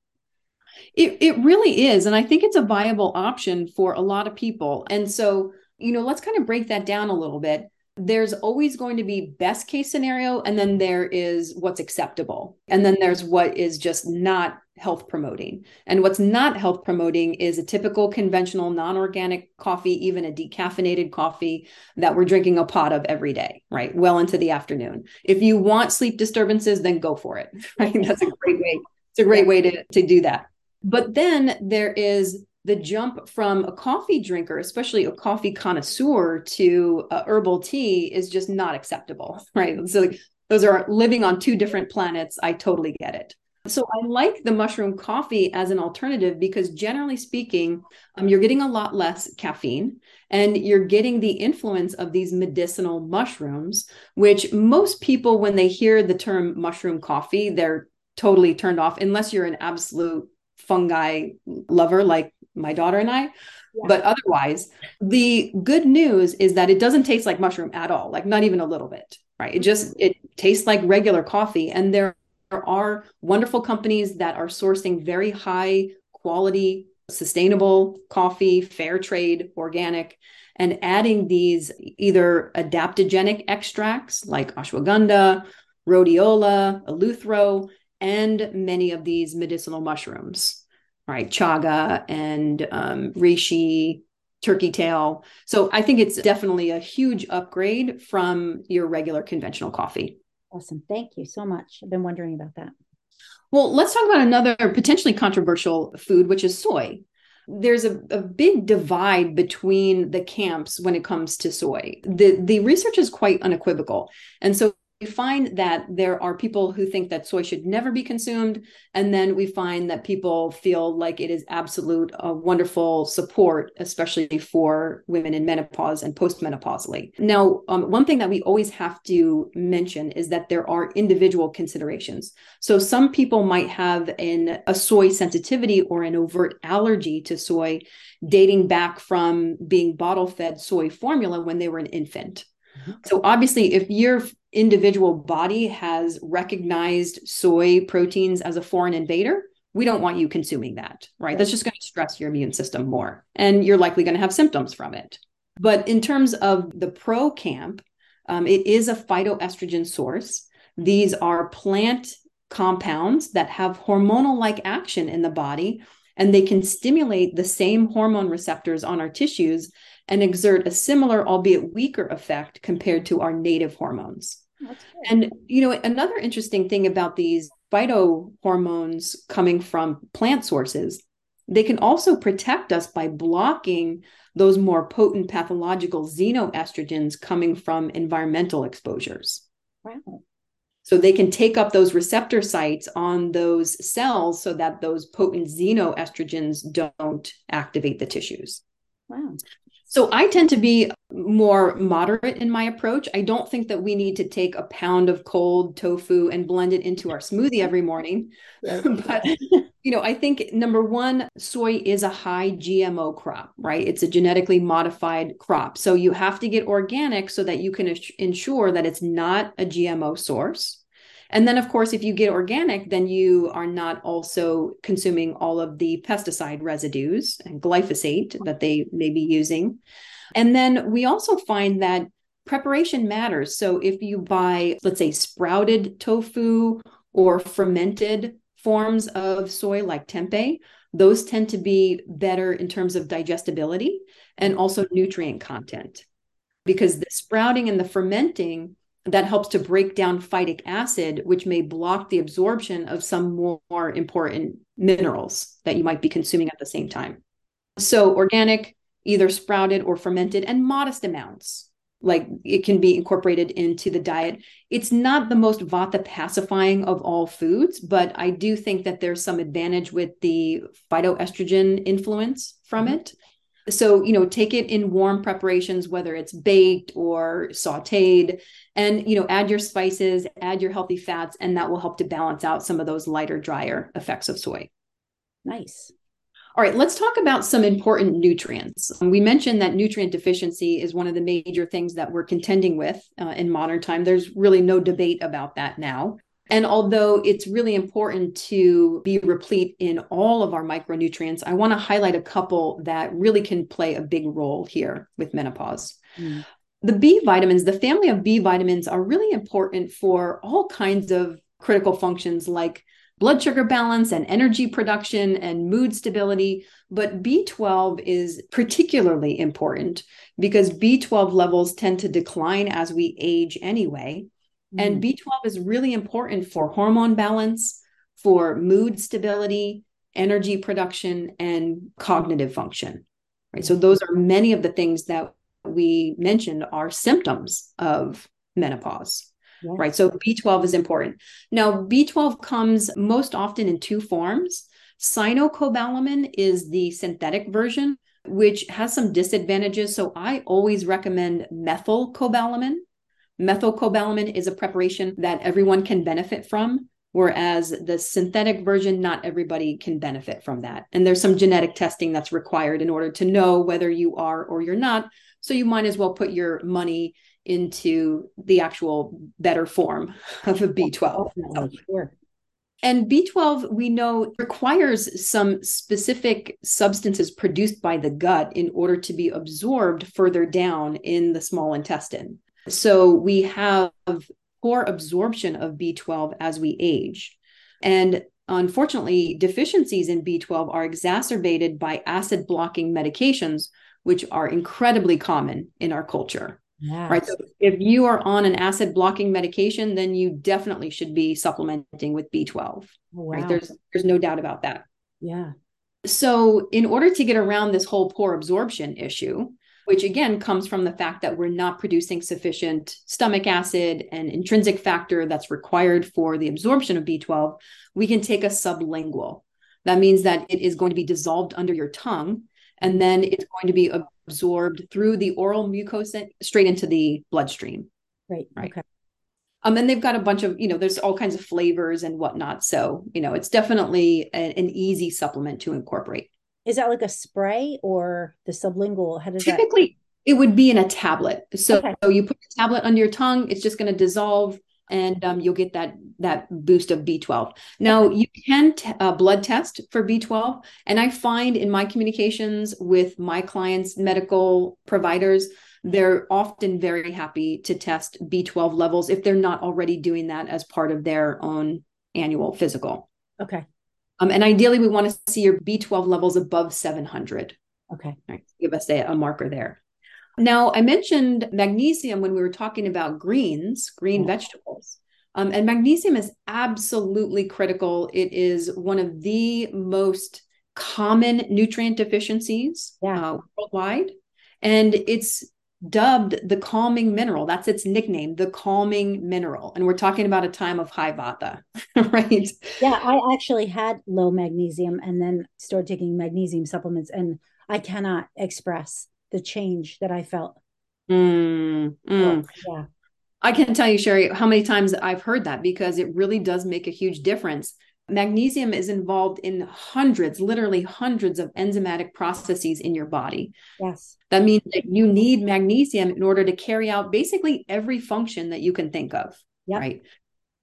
it, it really is. And I think it's a viable option for a lot of people. And so, you know, let's kind of break that down a little bit. There's always going to be best case scenario and then there is what's acceptable and then there's what is just not health promoting. And what's not health promoting is a typical conventional non-organic coffee even a decaffeinated coffee that we're drinking a pot of every day right? Well into the afternoon. If you want sleep disturbances then go for it right? That's a great way it's a great way to, to do that but then there is the jump from a coffee drinker, especially a coffee connoisseur, to a herbal tea is just not acceptable, right? So like, those are living on two different planets. I totally get it. So I like the mushroom coffee as an alternative because generally speaking, um, you're getting a lot less caffeine and you're getting the influence of these medicinal mushrooms, which most people, when they hear the term mushroom coffee, they're totally turned off unless you're an absolute fungi lover like my daughter and I. Yeah. But otherwise, the good news is that it doesn't taste like mushroom at all, like not even a little bit, right? It just it tastes like regular coffee and there there are wonderful companies that are sourcing very high quality, sustainable coffee, fair trade, organic, and adding these either adaptogenic extracts like ashwagandha, rhodiola, eleuthero, and many of these medicinal mushrooms, right? Chaga and um, reishi, turkey tail. So I think it's definitely a huge upgrade from your regular conventional coffee. Awesome. Thank you so much. I've been wondering about that. Well, let's talk about another potentially controversial food, which is soy. There's a, a big divide between the camps when it comes to soy. The, the research is quite unequivocal. And so we find that there are people who think that soy should never be consumed and then we find that people feel like it is absolute uh, wonderful support especially for women in menopause and postmenopausally. Now um, one thing that we always have to mention is that there are individual considerations. So some people might have an a soy sensitivity or an overt allergy to soy dating back from being bottle fed soy formula when they were an infant. Mm-hmm. so obviously, if you're individual body has recognized soy proteins as a foreign invader, we don't want you consuming that, right? That's just going to stress your immune system more. And you're likely going to have symptoms from it. But in terms of the pro camp, um, it is a phytoestrogen source. These are plant compounds that have hormonal like action in the body, and they can stimulate the same hormone receptors on our tissues and exert a similar, albeit weaker effect compared to our native hormones. And you know, another interesting thing about these phytohormones coming from plant sources, they can also protect us by blocking those more potent pathological xenoestrogens coming from environmental exposures. Wow. So they can take up those receptor sites on those cells so that those potent xenoestrogens don't activate the tissues. Wow. So I tend to be more moderate in my approach. I don't think that we need to take a pound of cold tofu and blend it into our smoothie every morning. but you know, I think number 1, soy is a high GMO crop, right? It's a genetically modified crop. So you have to get organic so that you can ensure that it's not a GMO source. And then, of course, if you get organic, then you are not also consuming all of the pesticide residues and glyphosate that they may be using. And then we also find that preparation matters. So if you buy, let's say, sprouted tofu or fermented forms of soy like tempeh, those tend to be better in terms of digestibility and also nutrient content because the sprouting and the fermenting that helps to break down phytic acid, which may block the absorption of some more, important minerals that you might be consuming at the same time. So, organic, either sprouted or fermented, and modest amounts, like it can be incorporated into the diet. It's not the most vata pacifying of all foods, but I do think that there's some advantage with the phytoestrogen influence from mm-hmm. it. So, you know, take it in warm preparations, whether it's baked or sauteed, and, you know, add your spices, add your healthy fats, and that will help to balance out some of those lighter, drier effects of soy. Nice. All right, let's talk about some important nutrients. We mentioned that nutrient deficiency is one of the major things that we're contending with uh, in modern time. There's really no debate about that now. And although it's really important to be replete in all of our micronutrients, I want to highlight a couple that really can play a big role here with menopause. Mm. The B vitamins, the family of B vitamins are really important for all kinds of critical functions like blood sugar balance and energy production and mood stability. But B12 is particularly important because B12 levels tend to decline as we age anyway. And mm. B12 is really important for hormone balance, for mood stability, energy production, and cognitive function. Right. So those are many of the things that we mentioned are symptoms of menopause. yes. right? So B12 is important. Now, B12 comes most often in two forms. Cyanocobalamin is the synthetic version, which has some disadvantages. So I always recommend methylcobalamin. Methylcobalamin is a preparation that everyone can benefit from, whereas the synthetic version, not everybody can benefit from that. And there's some genetic testing that's required in order to know whether you are or you're not. So you might as well put your money into the actual better form of a B12. Sure. And B12, we know, requires some specific substances produced by the gut in order to be absorbed further down in the small intestine. So we have poor absorption of B12 as we age. And unfortunately, deficiencies in B12 are exacerbated by acid blocking medications, which are incredibly common in our culture. Yes. Right. So if you are on an acid blocking medication, then you definitely should be supplementing with B12. wow. Right. There's there's no doubt about that. Yeah. So in order to get around this whole poor absorption issue, which again comes from the fact that we're not producing sufficient stomach acid and intrinsic factor that's required for the absorption of B12, we can take a sublingual. That means that it is going to be dissolved under your tongue and then it's going to be absorbed through the oral mucosa straight into the bloodstream. Right. Right. Okay. Um, and they've got a bunch of, you know, there's all kinds of flavors and whatnot. So, you know, it's definitely a, an easy supplement to incorporate. Is that like a spray or the sublingual? How does typically that... it would be in a tablet. So, okay. so you put a tablet under your tongue, it's just going to dissolve and um, you'll get that that boost of B12. Now you can t- uh, blood test for B12, and I find in my communications with my clients, medical providers, they're often very happy to test B12 levels if they're not already doing that as part of their own annual physical. Okay. Um, and ideally, we want to see your B12 levels above 700. Okay. Right. Give us a, a marker there. Now, I mentioned magnesium when we were talking about greens, green vegetables. Um, and magnesium is absolutely critical. It is one of the most common nutrient deficiencies yeah. uh, worldwide. And it's dubbed the calming mineral. That's its nickname, the calming mineral. And we're talking about a time of high vata, right? Yeah, I actually had low magnesium and then started taking magnesium supplements, and I cannot express the change that I felt. Mm, mm. yeah. I can't tell you, Sherry, how many times I've heard that because it really does make a huge difference. Magnesium is involved in hundreds, literally hundreds of enzymatic processes in your body. Yes. That means that you need magnesium in order to carry out basically every function that you can think of. Yep. Right.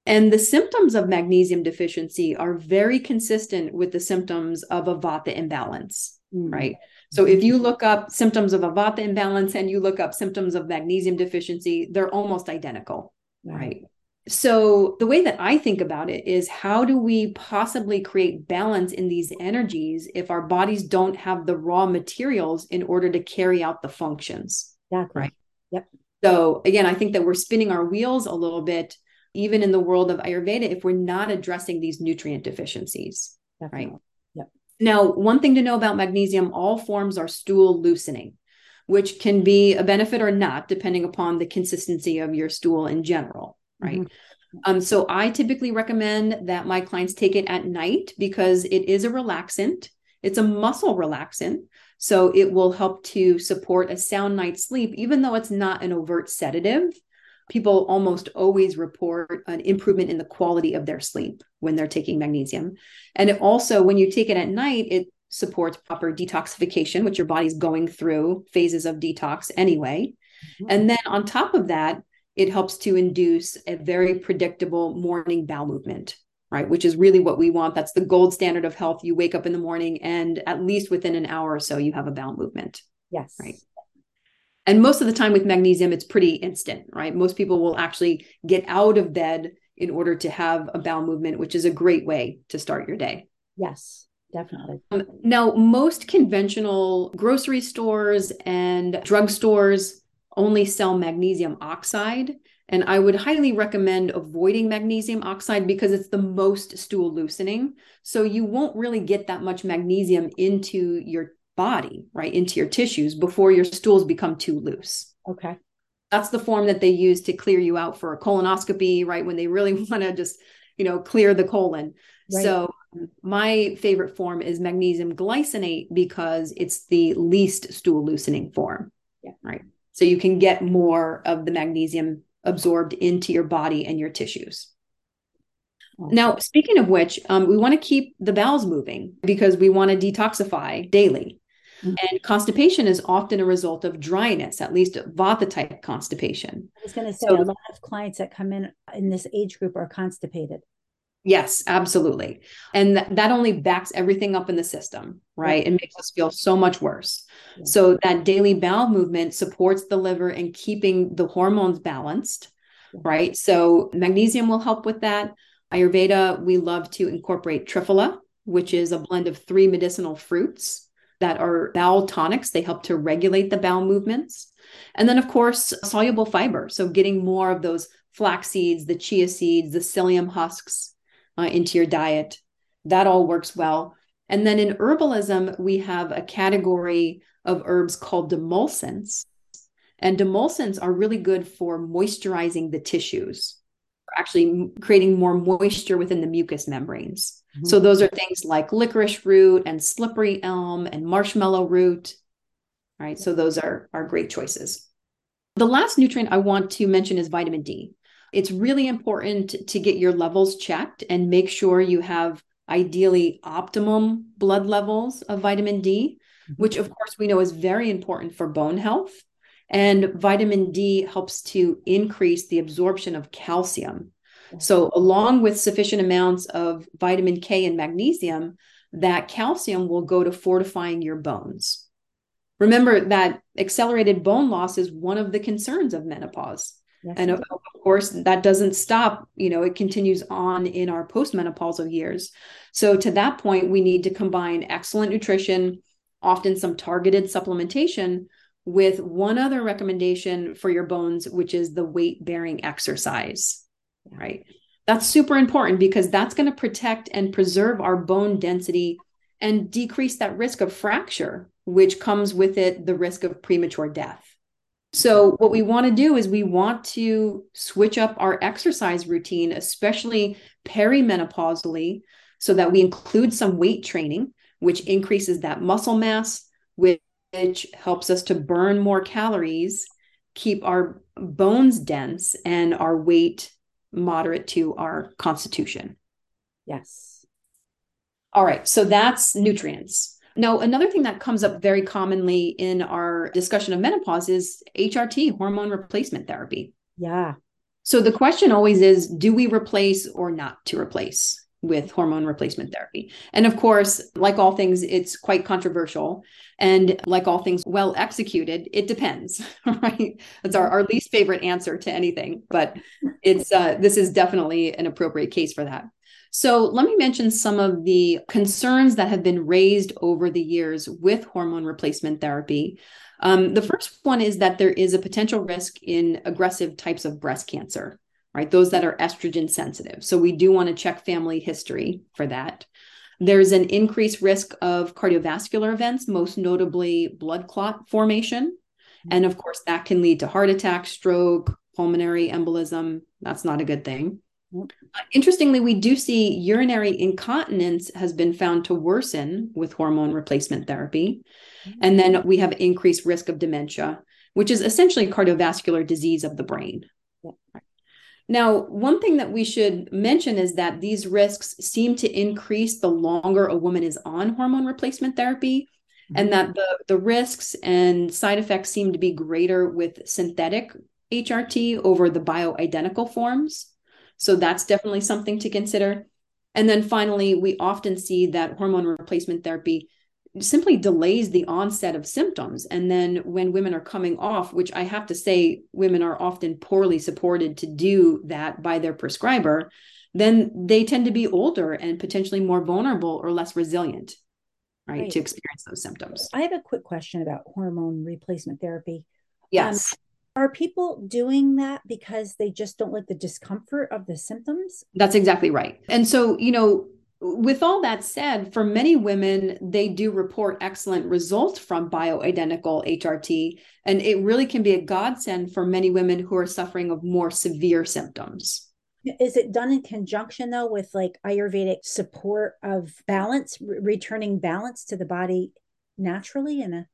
And the symptoms of magnesium deficiency are very consistent with the symptoms of a vata imbalance. Mm. Right. So if you look up symptoms of a vata imbalance and you look up symptoms of magnesium deficiency, they're almost identical, right? So the way that I think about it is how do we possibly create balance in these energies if our bodies don't have the raw materials in order to carry out the functions? Exactly. Right. Yep. So again, I think that we're spinning our wheels a little bit, even in the world of Ayurveda, if we're not addressing these nutrient deficiencies. Definitely. Right. Now, one thing to know about magnesium all forms are stool loosening, which can be a benefit or not, depending upon the consistency of your stool in general, right? Mm-hmm. Um, so I typically recommend that my clients take it at night because it is a relaxant. It's a muscle relaxant. So it will help to support a sound night's sleep, even though it's not an overt sedative people almost always report an improvement in the quality of their sleep when they're taking magnesium. And it also, when you take it at night, it supports proper detoxification, which your body's going through phases of detox anyway. Mm-hmm. And then on top of that, it helps to induce a very predictable morning bowel movement, right? Which is really what we want. That's the gold standard of health. You wake up in the morning and at least within an hour or so, you have a bowel movement. Yes. Right. And most of the time with magnesium, it's pretty instant, right? Most people will actually get out of bed in order to have a bowel movement, which is a great way to start your day. Yes, definitely. Um, now, most conventional grocery stores and drugstores only sell magnesium oxide. And I would highly recommend avoiding magnesium oxide because it's the most stool loosening. So you won't really get that much magnesium into your body, right, into your tissues before your stools become too loose. Okay. That's the form that they use to clear you out for a colonoscopy, right? When they really want to just, you know, clear the colon. Right. So my favorite form is magnesium glycinate because it's the least stool loosening form. Yeah. Right. So you can get more of the magnesium absorbed into your body and your tissues. Now, speaking of which, um, we want to keep the bowels moving because we want to detoxify daily. Mm-hmm. And constipation is often a result of dryness, at least vata type constipation. I was going to say so, a lot of clients that come in in this age group are constipated. Yes, absolutely. And th- that only backs everything up in the system, right? It makes us feel so much worse. Yeah. So that daily bowel movement supports the liver in keeping the hormones balanced, yeah. right? So magnesium will help with that. Ayurveda, we love to incorporate triphala, which is a blend of three medicinal fruits that are bowel tonics. They help to regulate the bowel movements. And then, of course, soluble fiber. So, getting more of those flax seeds, the chia seeds, the psyllium husks uh, into your diet. That all works well. And then in herbalism, we have a category of herbs called demulcents. And demulcents are really good for moisturizing the tissues actually creating more moisture within the mucous membranes. Mm-hmm. So those are things like licorice root and slippery elm and marshmallow root. Right. So those are, are great choices. The last nutrient I want to mention is vitamin D. It's really important to get your levels checked and make sure you have ideally optimum blood levels of vitamin D. Mm-hmm. which of course we know is very important for bone health and vitamin D helps to increase the absorption of calcium. Mm-hmm. So, along with sufficient amounts of vitamin K and magnesium, that calcium will go to fortifying your bones. Remember that accelerated bone loss is one of the concerns of menopause. Yes. And of, of, course, that doesn't stop, you know, it continues on in our postmenopausal years. So, to that point, we need to combine excellent nutrition, often some targeted supplementation with one other recommendation for your bones, which is the weight bearing exercise, right? That's super important because that's going to protect and preserve our bone density and decrease that risk of fracture, which comes with it the risk of premature death. So, what we want to do is we want to switch up our exercise routine, especially perimenopausally, so that we include some weight training, which increases that muscle mass, which which helps us to burn more calories, keep our bones dense, and our weight moderate to our constitution. Yes. All right. So that's nutrients. Now, another thing that comes up very commonly in our discussion of menopause is HRT, hormone replacement therapy. Yeah. So the question always is do we replace or not to replace? With hormone replacement therapy. And of course, like all things, it's quite controversial. And like all things well executed, it depends, right? That's our, our least favorite answer to anything, but it's uh, this is definitely an appropriate case for that. So let me mention some of the concerns that have been raised over the years with hormone replacement therapy. Um, the first one is that there is a potential risk in aggressive types of breast cancer right? Those that are estrogen sensitive. So we do want to check family history for that. There's an increased risk of cardiovascular events, most notably blood clot formation. And of course, that can lead to heart attack, stroke, pulmonary embolism. That's not a good thing. Uh, interestingly, we do see urinary incontinence has been found to worsen with hormone replacement therapy. And then we have increased risk of dementia, which is essentially cardiovascular disease of the brain. Now, one thing that we should mention is that these risks seem to increase the longer a woman is on hormone replacement therapy, mm-hmm. and that the, the risks and side effects seem to be greater with synthetic HRT over the bioidentical forms. So that's definitely something to consider. And then finally, we often see that hormone replacement therapy simply delays the onset of symptoms. And then when women are coming off, which I have to say, women are often poorly supported to do that by their prescriber, then they tend to be older and potentially more vulnerable or less resilient, right, right. to experience those symptoms. I have a quick question about hormone replacement therapy. Yes. Um, are people doing that because they just don't like the discomfort of the symptoms? That's exactly right. And so, you know, with all that said, for many women, they do report excellent results from bioidentical HRT. And it really can be a godsend for many women who are suffering of more severe symptoms. Is it done in conjunction though with like Ayurvedic support of balance, re- returning balance to the body naturally in a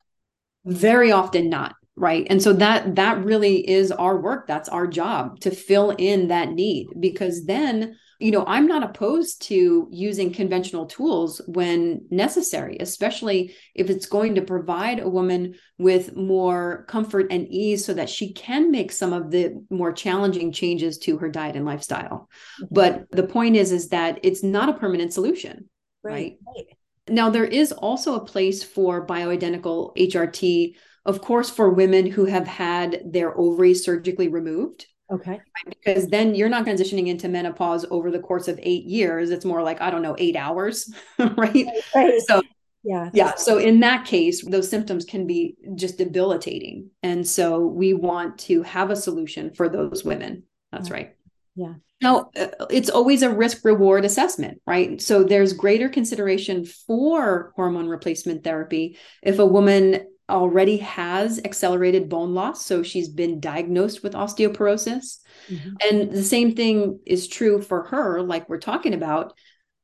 very often not right and so that that really is our work that's our job to fill in that need because then you know i'm not opposed to using conventional tools when necessary especially if it's going to provide a woman with more comfort and ease so that she can make some of the more challenging changes to her diet and lifestyle mm-hmm. but the point is is that it's not a permanent solution right, right? right. Now, there is also a place for bioidentical HRT, of course, for women who have had their ovaries surgically removed. Okay. Because then you're not transitioning into menopause over the course of eight years. It's more like, I don't know, eight hours, right? right? So, yeah. Yeah. So, in that case, those symptoms can be just debilitating. And so, we want to have a solution for those women. That's yeah. right. Yeah. Now, uh, it's always a risk reward assessment, right? So there's greater consideration for hormone replacement therapy if a woman already has accelerated bone loss. So she's been diagnosed with osteoporosis. Mm-hmm. And the same thing is true for her, like we're talking about.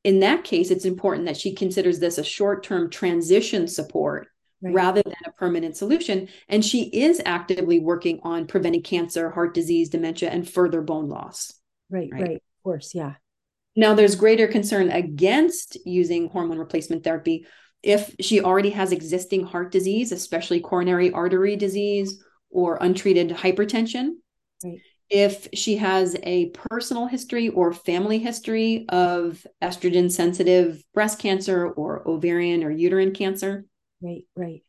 In that case, it's important that she considers this a short term transition support Right. rather than a permanent solution. And she is actively working on preventing cancer, heart disease, dementia, and further bone loss. Right, right, right. Of course, yeah. Now, there's greater concern against using hormone replacement therapy if she already has existing heart disease, especially coronary artery disease or untreated hypertension. Right. If she has a personal history or family history of estrogen sensitive breast cancer or ovarian or uterine cancer. Right, right.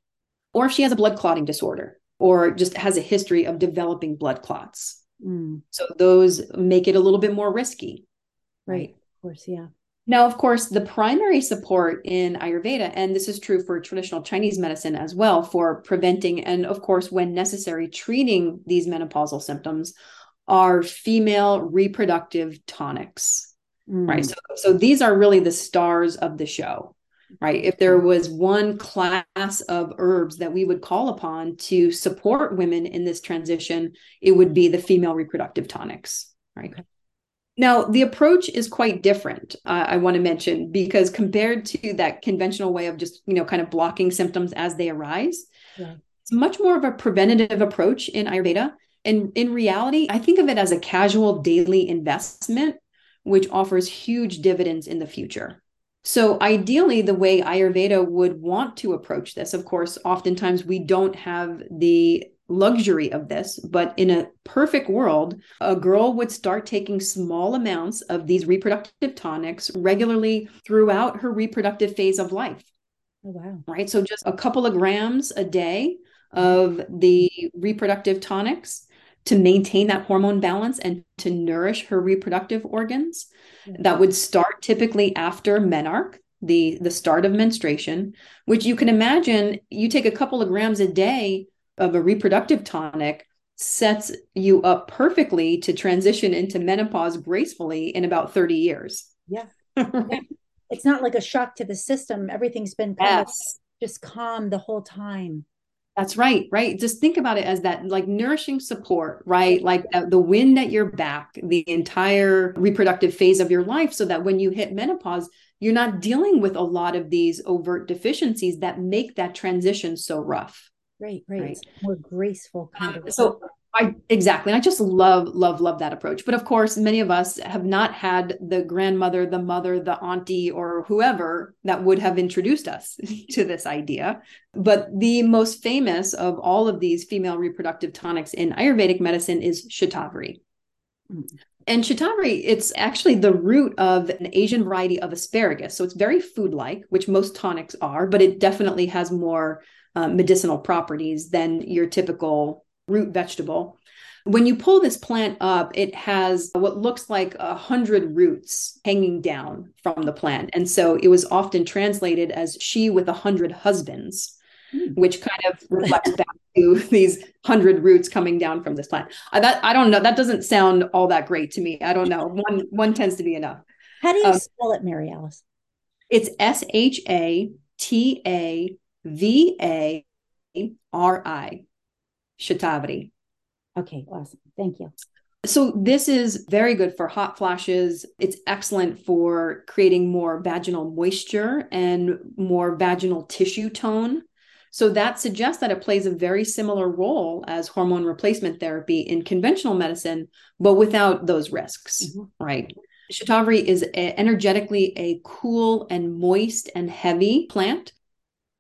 Or if she has a blood clotting disorder or just has a history of developing blood clots. Mm. So those make it a little bit more risky. Right. right. Of course. Yeah. Now, of course, the primary support in Ayurveda, and this is true for traditional Chinese medicine as well, for preventing and, of course, when necessary, treating these menopausal symptoms, are female reproductive tonics. Mm. Right. So, so these are really the stars of the show right? If there was one class of herbs that we would call upon to support women in this transition, it would be the female reproductive tonics, right? Okay. Now, the approach is quite different, uh, I want to mention, because compared to that conventional way of just, you know, kind of blocking symptoms as they arise, yeah. it's much more of a preventative approach in Ayurveda. And in reality, I think of it as a casual daily investment, which offers huge dividends in the future. So, ideally, the way Ayurveda would want to approach this, of course, oftentimes we don't have the luxury of this, but in a perfect world, a girl would start taking small amounts of these reproductive tonics regularly throughout her reproductive phase of life. Oh, wow. Right. So, just a couple of grams a day of the reproductive tonics to maintain that hormone balance and to nourish her reproductive organs that would start typically after menarche the the start of menstruation which you can imagine you take a couple of grams a day of a reproductive tonic sets you up perfectly to transition into menopause gracefully in about 30 years yeah, it's not like a shock to the system everything's been yes. just calm the whole time that's right, right. Just think about it as that like nourishing support, right? Like the, the wind at your back, the entire reproductive phase of your life, so that when you hit menopause, you're not dealing with a lot of these overt deficiencies that make that transition so rough. Right, right. right? More graceful kind of. So I exactly. I just love, love, love that approach. But of course, many of us have not had the grandmother, the mother, the auntie, or whoever that would have introduced us to this idea. But the most famous of all of these female reproductive tonics in Ayurvedic medicine is Shatavari. Mm. And Shatavari, it's actually the root of an Asian variety of asparagus. So it's very food like, which most tonics are, but it definitely has more uh, medicinal properties than your typical root vegetable. When you pull this plant up, it has what looks like a hundred roots hanging down from the plant. And so it was often translated as she with a hundred husbands, mm. which kind of reflects back to these hundred roots coming down from this plant. I, that, I don't know. That doesn't sound all that great to me. I don't know. One, one tends to be enough. How do you um, spell it, Mary Alice? It's S H A T A V A R I. Shatavari. Okay, awesome. Thank you. So, this is very good for hot flashes. It's excellent for creating more vaginal moisture and more vaginal tissue tone. So, that suggests that it plays a very similar role as hormone replacement therapy in conventional medicine, but without those risks, mm-hmm. right? Shatavari is a, energetically a cool and moist and heavy plant.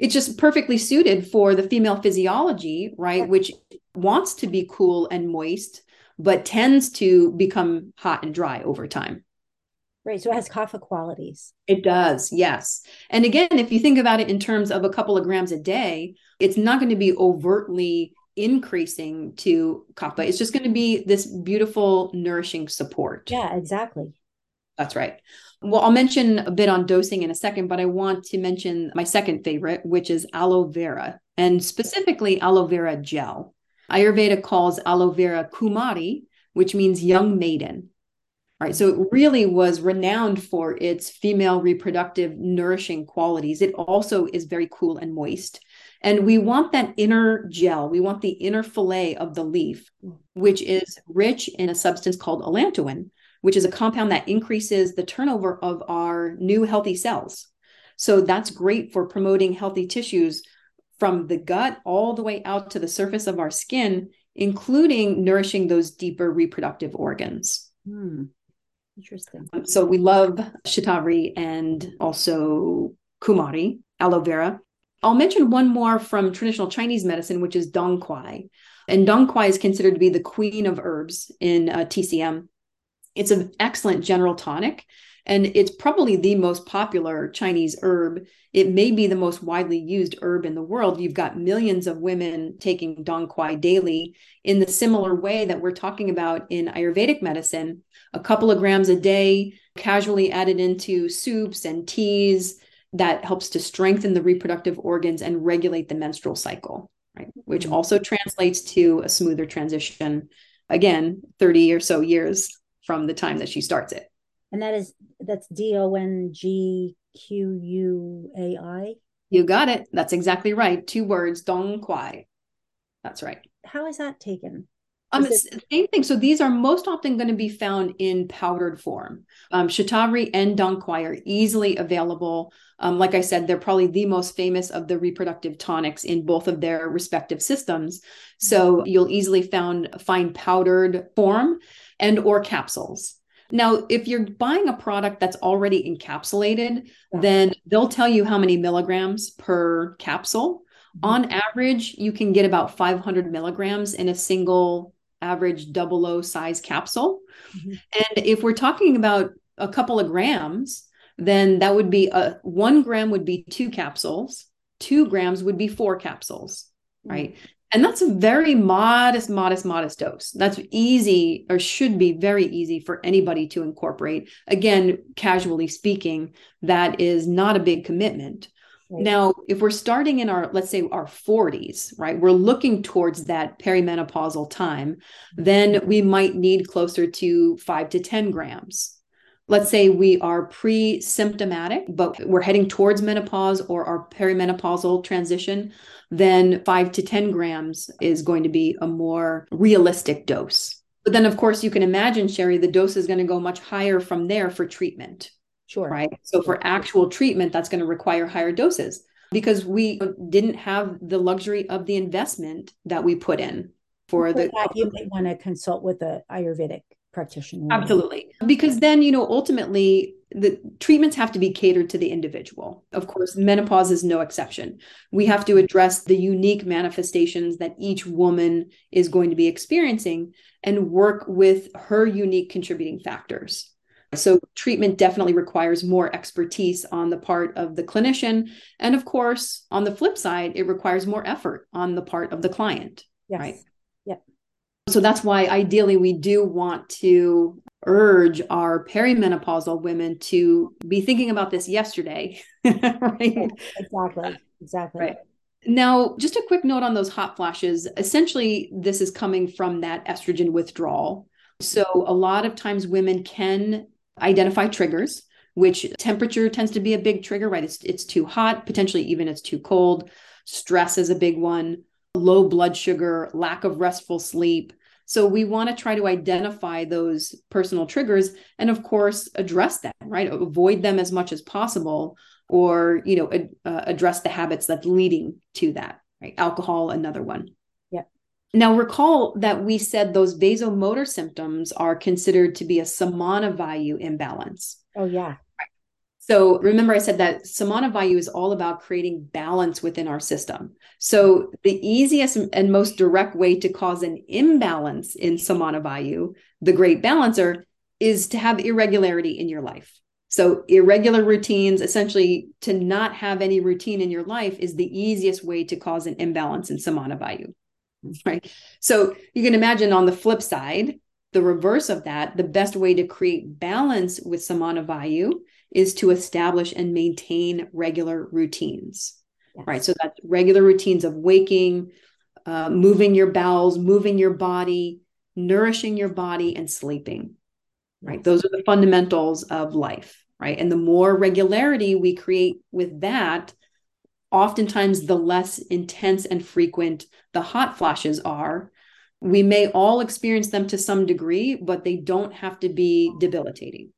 It's just perfectly suited for the female physiology, right? Which wants to be cool and moist but tends to become hot and dry over time. Right. So it has kapha qualities. It does, yes. And again, if you think about it in terms of a couple of grams a day, it's not going to be overtly increasing to kapha. It's just going to be this beautiful, nourishing support. Yeah, exactly. That's right. Well, I'll mention a bit on dosing in a second, but I want to mention my second favorite, which is aloe vera, and specifically aloe vera gel. Ayurveda calls aloe vera Kumari, which means young maiden. All right, so it really was renowned for its female reproductive nourishing qualities. It also is very cool and moist. And we want that inner gel, we want the inner fillet of the leaf, hmm. which is rich in a substance called allantoin, which is a compound that increases the turnover of our new healthy cells. So that's great for promoting healthy tissues from the gut all the way out to the surface of our skin, including nourishing those deeper reproductive organs. Hmm. Interesting. So we love shatavari and also kumari, aloe vera. I'll mention one more from traditional Chinese medicine, which is dong quai. And dong quai is considered to be the queen of herbs in uh, TCM. It's an excellent general tonic and it's probably the most popular Chinese herb. It may be the most widely used herb in the world. You've got millions of women taking Dong Quai daily in the similar way that we're talking about in Ayurvedic medicine. A couple of grams a day, casually added into soups and teas, that helps to strengthen the reproductive organs and regulate the menstrual cycle, right? Which mm-hmm. also translates to a smoother transition, again, 30 or so years from the time that she starts it and that is that's D O N G Q U A I. You got it. That's exactly right. Two words, Dong Quai. That's right. How is that taken? Um, it... same thing. So these are most often going to be found in powdered form. Um, Shatavari and Dong Quai are easily available. Um, like I said, they're probably the most famous of the reproductive tonics in both of their respective systems. So you'll easily found find powdered form and or capsules. Now, if you're buying a product that's already encapsulated, then they'll tell you how many milligrams per capsule. Mm-hmm. On average, you can get about 500 milligrams in a single average double O size capsule. Mm-hmm. And if we're talking about a couple of grams, then that would be a one gram would be two capsules, two grams would be four capsules, mm-hmm. And that's a very modest, modest, modest dose. That's easy or should be very easy for anybody to incorporate. Again, casually speaking, that is not a big commitment. Right. Now, if we're starting in our, let's say, our 40s, right, we're looking towards that perimenopausal time, then we might need closer to five to 10 grams. Let's say we are pre symptomatic, but we're heading towards menopause or our perimenopausal transition then five to 10 grams is going to be a more realistic dose. But then, of course, you can imagine, Sherry, the dose is going to go much higher from there for treatment. Sure. Right. So, for actual treatment, that's going to require higher doses because we didn't have the luxury of the investment that we put in for the. you might want to consult with a Ayurvedic practitioner. Absolutely. Because then, you know, ultimately the treatments have to be catered to the individual. Of course, menopause is no exception. We have to address the unique manifestations that each woman is going to be experiencing and work with her unique contributing factors. So, treatment definitely requires more expertise on the part of the clinician. And of course, on the flip side, it requires more effort on the part of the client. Yes. Right. So that's why ideally we do want to urge our perimenopausal women to be thinking about this yesterday. right? Exactly. Exactly. Right. Now, just a quick note on those hot flashes. Essentially, this is coming from that estrogen withdrawal. So, a lot of times women can identify triggers. which temperature tends to be a big trigger, right? It's, it's too hot, potentially even it's too cold. Stress is a big one, low blood sugar, lack of restful sleep. So we want to try to identify those personal triggers and of course address them, right? Avoid them as much as possible or, you know, ad- uh, address the habits that's leading to that, right? Alcohol another one. Yeah. Now recall that we said those vasomotor symptoms are considered to be a samana vayu imbalance. Oh yeah. So remember, I said that Samana Vayu is all about creating balance within our system. So the easiest and most direct way to cause an imbalance in Samana Vayu, the great balancer, is to have irregularity in your life. So irregular routines, essentially to not have any routine in your life is the easiest way to cause an imbalance in Samana Vayu. Right. So you can imagine on the flip side, the reverse of that, the best way to create balance with Samana Vayu is to establish and maintain regular routines, yes. right? So that's regular routines of waking, uh, moving your bowels, moving your body, nourishing your body, and sleeping, right? Yes. Those are the fundamentals of life, right? And the more regularity we create with that, oftentimes the less intense and frequent the hot flashes are. We may all experience them to some degree, but they don't have to be debilitating,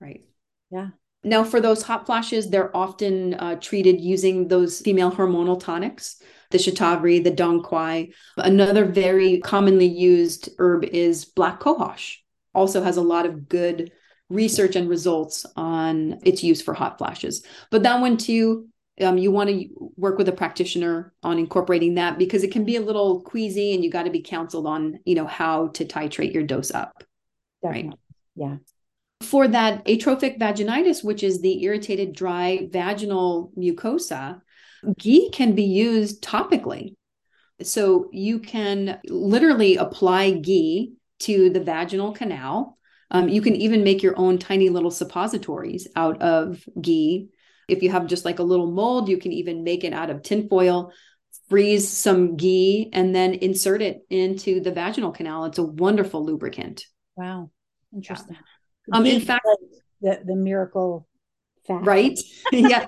right? Yeah. Now, for those hot flashes, they're often uh, treated using those female hormonal tonics, the shatavari, the dong quai. Another very commonly used herb is black cohosh. Also has a lot of good research and results on its use for hot flashes. But that one too, um, you want to work with a practitioner on incorporating that because it can be a little queasy, and you got to be counseled on, you know, how to titrate your dose up. Definitely. Right. Yeah. For that atrophic vaginitis, which is the irritated, dry vaginal mucosa, ghee can be used topically. So you can literally apply ghee to the vaginal canal. Um, you can even make your own tiny little suppositories out of ghee. If you have just like a little mold, you can even make it out of tinfoil, freeze some ghee, and then insert it into the vaginal canal. It's a wonderful lubricant. Wow. Interesting. Yeah. Um, in fact, the the miracle fat, right? yeah,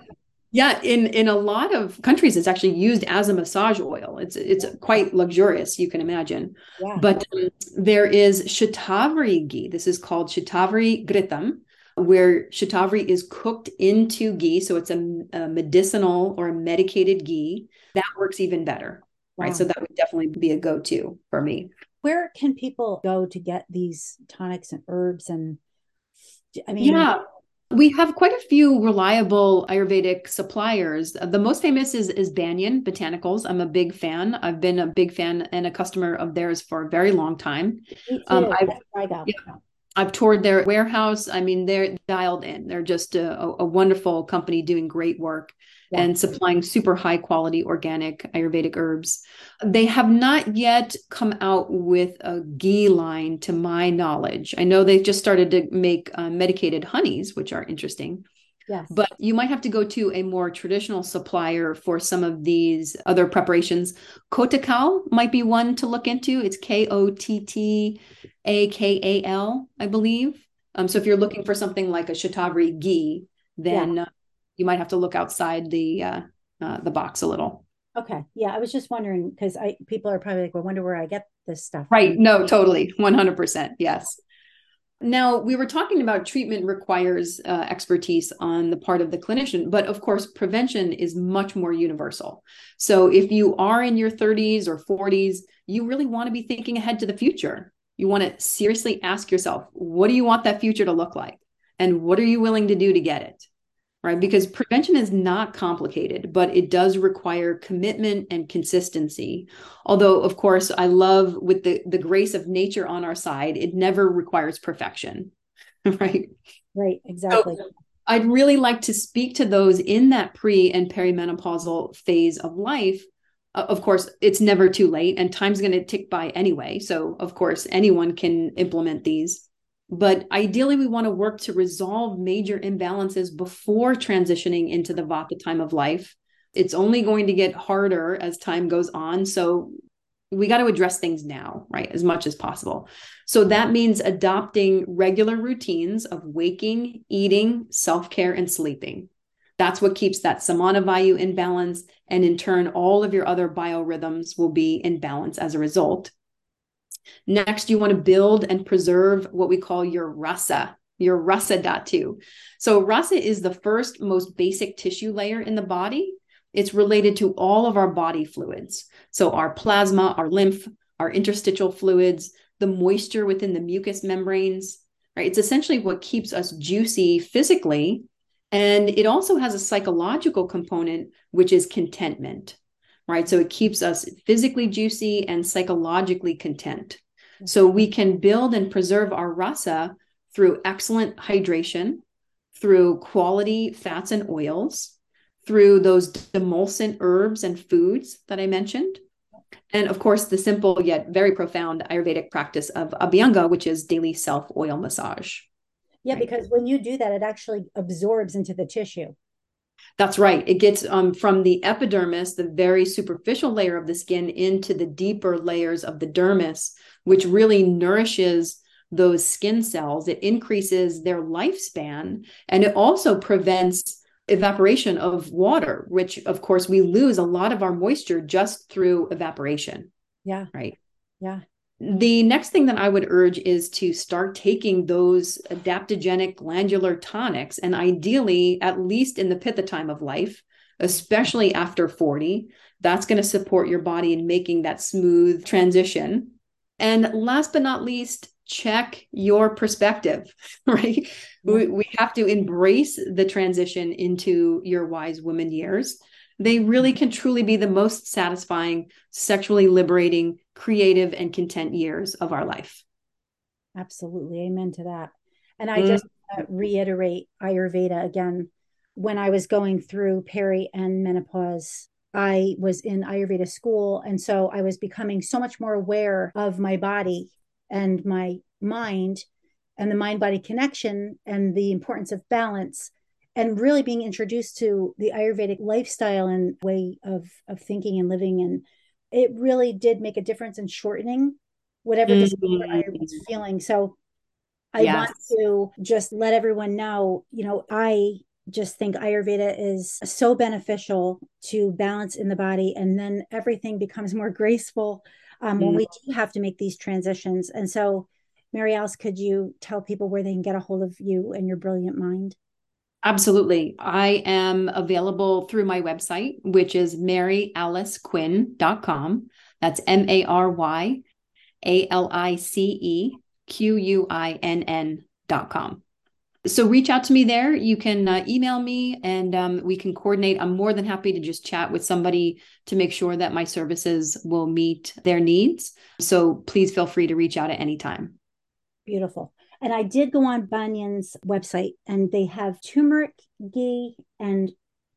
yeah. In in a lot of countries, it's actually used as a massage oil. It's it's quite luxurious, you can imagine. Yeah. But um, there is shatavari ghee. This is called shatavari ghritam, where shatavari is cooked into ghee, so it's a, a medicinal or a medicated ghee. That works even better, wow. right? So that would definitely be a go to for me. Where can people go to get these tonics and herbs and I mean, yeah. We have quite a few reliable Ayurvedic suppliers. The most famous is, is Banyan Botanicals. I'm a big fan. I've been a big fan and a customer of theirs for a very long time. Um, I've, yeah, I've toured their warehouse. I mean, they're dialed in. They're just a, a wonderful company doing great work yeah. and supplying super high quality organic Ayurvedic herbs. They have not yet come out with a ghee line, to my knowledge. I know they've just started to make uh, medicated honeys, which are interesting. Yes. But you might have to go to a more traditional supplier for some of these other preparations. Kottakal might be one to look into. It's K O T T A K A L, I believe. Um, so if you're looking for something like a Shatavari ghee, then yeah. uh, you might have to look outside the uh, uh, the box a little. Okay. Yeah, I was just wondering because I people are probably like, "Well, wonder where I get this stuff." Right. No, totally, one hundred percent. Yes. Now, we were talking about treatment requires uh, expertise on the part of the clinician, but of course, prevention is much more universal. So, if you are in your 30s or 40s, you really want to be thinking ahead to the future. You want to seriously ask yourself, what do you want that future to look like? And what are you willing to do to get it? Right? Because prevention is not complicated, but it does require commitment and consistency. Although, of course, I love with the, the grace of nature on our side, it never requires perfection, right? Right, exactly. So I'd really like to speak to those in that pre and perimenopausal phase of life. Uh, of course, it's never too late and time's going to tick by anyway. So, of course, anyone can implement these but ideally, we want to work to resolve major imbalances before transitioning into the Vata time of life. It's only going to get harder as time goes on. So we got to address things now, right? As much as possible. So that means adopting regular routines of waking, eating, self care, and sleeping. That's what keeps that samana vayu in balance. And in turn, all of your other biorhythms will be in balance as a result. Next, you want to build and preserve what we call your rasa, your rasa dhatu. So, rasa is the first most basic tissue layer in the body. It's related to all of our body fluids. So, our plasma, our lymph, our interstitial fluids, the moisture within the mucous membranes, right? It's essentially what keeps us juicy physically. And it also has a psychological component, which is contentment, right? So, it keeps us physically juicy and psychologically content. So, mm-hmm. we can build and preserve our rasa through excellent hydration, through quality fats and oils, through those demulcent herbs and foods that I mentioned. And of course, the simple yet very profound Ayurvedic practice of Abhyanga, which is daily self oil massage. Yeah, right? because when you do that, it actually absorbs into the tissue. That's right. It gets um, from the epidermis, the very superficial layer of the skin, into the deeper layers of the dermis, which really nourishes those skin cells. It increases their lifespan and it also prevents evaporation of water, which of course we lose a lot of our moisture just through evaporation. Yeah. Right. Yeah. The next thing that I would urge is to start taking those adaptogenic glandular tonics, and ideally, at least in the pitta time of life, especially after 40. That's going to support your body in making that smooth transition. And last but not least, check your perspective, right? We, we have to embrace the transition into your wise woman years. They really can truly be the most satisfying, sexually liberating, creative, and content years of our life. Absolutely. Amen to that. And I mm. just uh, reiterate Ayurveda again. When I was going through peri and menopause, I was in Ayurveda school. And so I was becoming so much more aware of my body and my mind and the mind body connection and the importance of balance and really being introduced to the ayurvedic lifestyle and way of of thinking and living and it really did make a difference in shortening whatever mm-hmm. I was feeling so I yes. want to just let everyone know, you know, I just think Ayurveda is so beneficial to balance in the body, and then everything becomes more graceful um, mm. when we do have to make these transitions. And so, Mary Alice, could you tell people where they can get a hold of you and your brilliant mind? Absolutely. I am available through my website, which is maryalicequinn.com. That's M A R Y A L I C E Q U I N N.com. So reach out to me there. You can uh, email me and um, we can coordinate. I'm more than happy to just chat with somebody to make sure that my services will meet their needs. So please feel free to reach out at any time. Beautiful. And I did go on Banyan's website and they have turmeric ghee and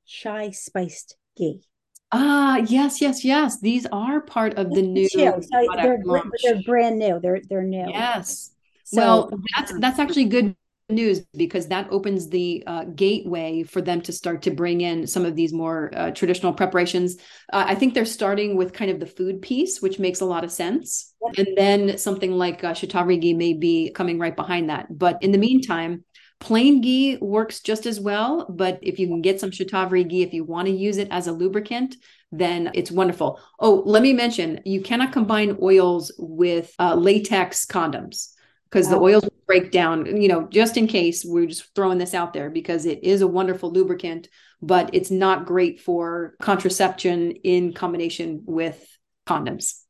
chai spiced ghee. Ah, yes, yes, yes. These are part of the new. So they're, they're brand new. They're they're new. Yes. So, well, that's that's actually good news because that opens the uh, gateway for them to start to bring in some of these more uh, traditional preparations. Uh, I think they're starting with kind of the food piece, which makes a lot of sense. And then something like uh, Shatavari ghee may be coming right behind that. But in the meantime, plain ghee works just as well. But if you can get some Shatavari ghee, if you want to use it as a lubricant, then it's wonderful. Oh, let me mention you cannot combine oils with uh, latex condoms because the oils break down you know just in case we're just throwing this out there because it is a wonderful lubricant but it's not great for contraception in combination with condoms.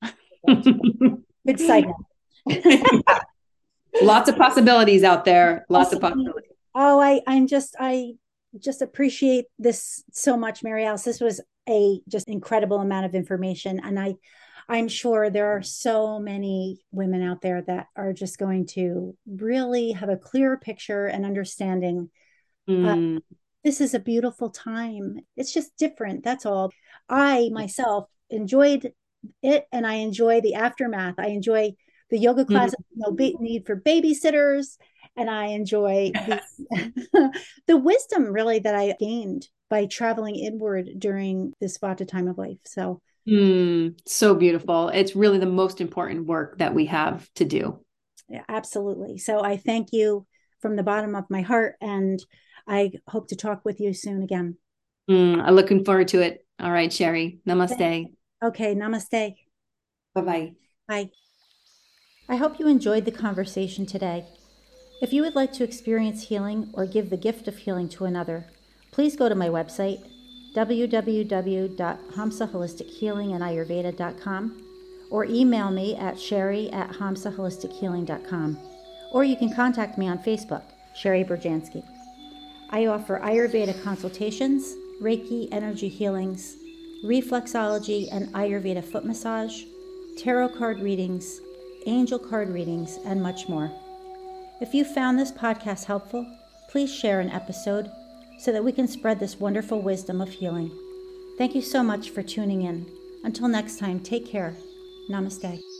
Good side lots of possibilities out there. Lots of possibilities. oh i i'm just i just appreciate this so much mary alice. This was a just incredible amount of information and i I'm sure there are so many women out there that are just going to really have a clearer picture and understanding. Mm. Uh, this is a beautiful time. It's just different. That's all. I myself enjoyed it and I enjoy the aftermath. I enjoy the yoga class, mm-hmm. no ba- need for babysitters. And I enjoy the, the wisdom really that I gained by traveling inward during this Vata time of life. So Mm, so beautiful. It's really the most important work that we have to do. Yeah, absolutely. So I thank you from the bottom of my heart, and I hope to talk with you soon again. Mm, I'm looking forward to it. All right, Sherry. Namaste. Okay, namaste. Bye-bye. Bye. I hope you enjoyed the conversation today. If you would like to experience healing or give the gift of healing to another, please go to my website, www.hamsaholistichealingandayurveda.com, or email me at sherry at hamsaholistichealing.com, or you can contact me on Facebook, Sherry Berjansky. I offer Ayurveda consultations, Reiki energy healings, reflexology and Ayurveda foot massage, tarot card readings, angel card readings, and much more. If you found this podcast helpful, please share an episode so that we can spread this wonderful wisdom of healing. Thank you so much for tuning in. Until next time, take care. Namaste.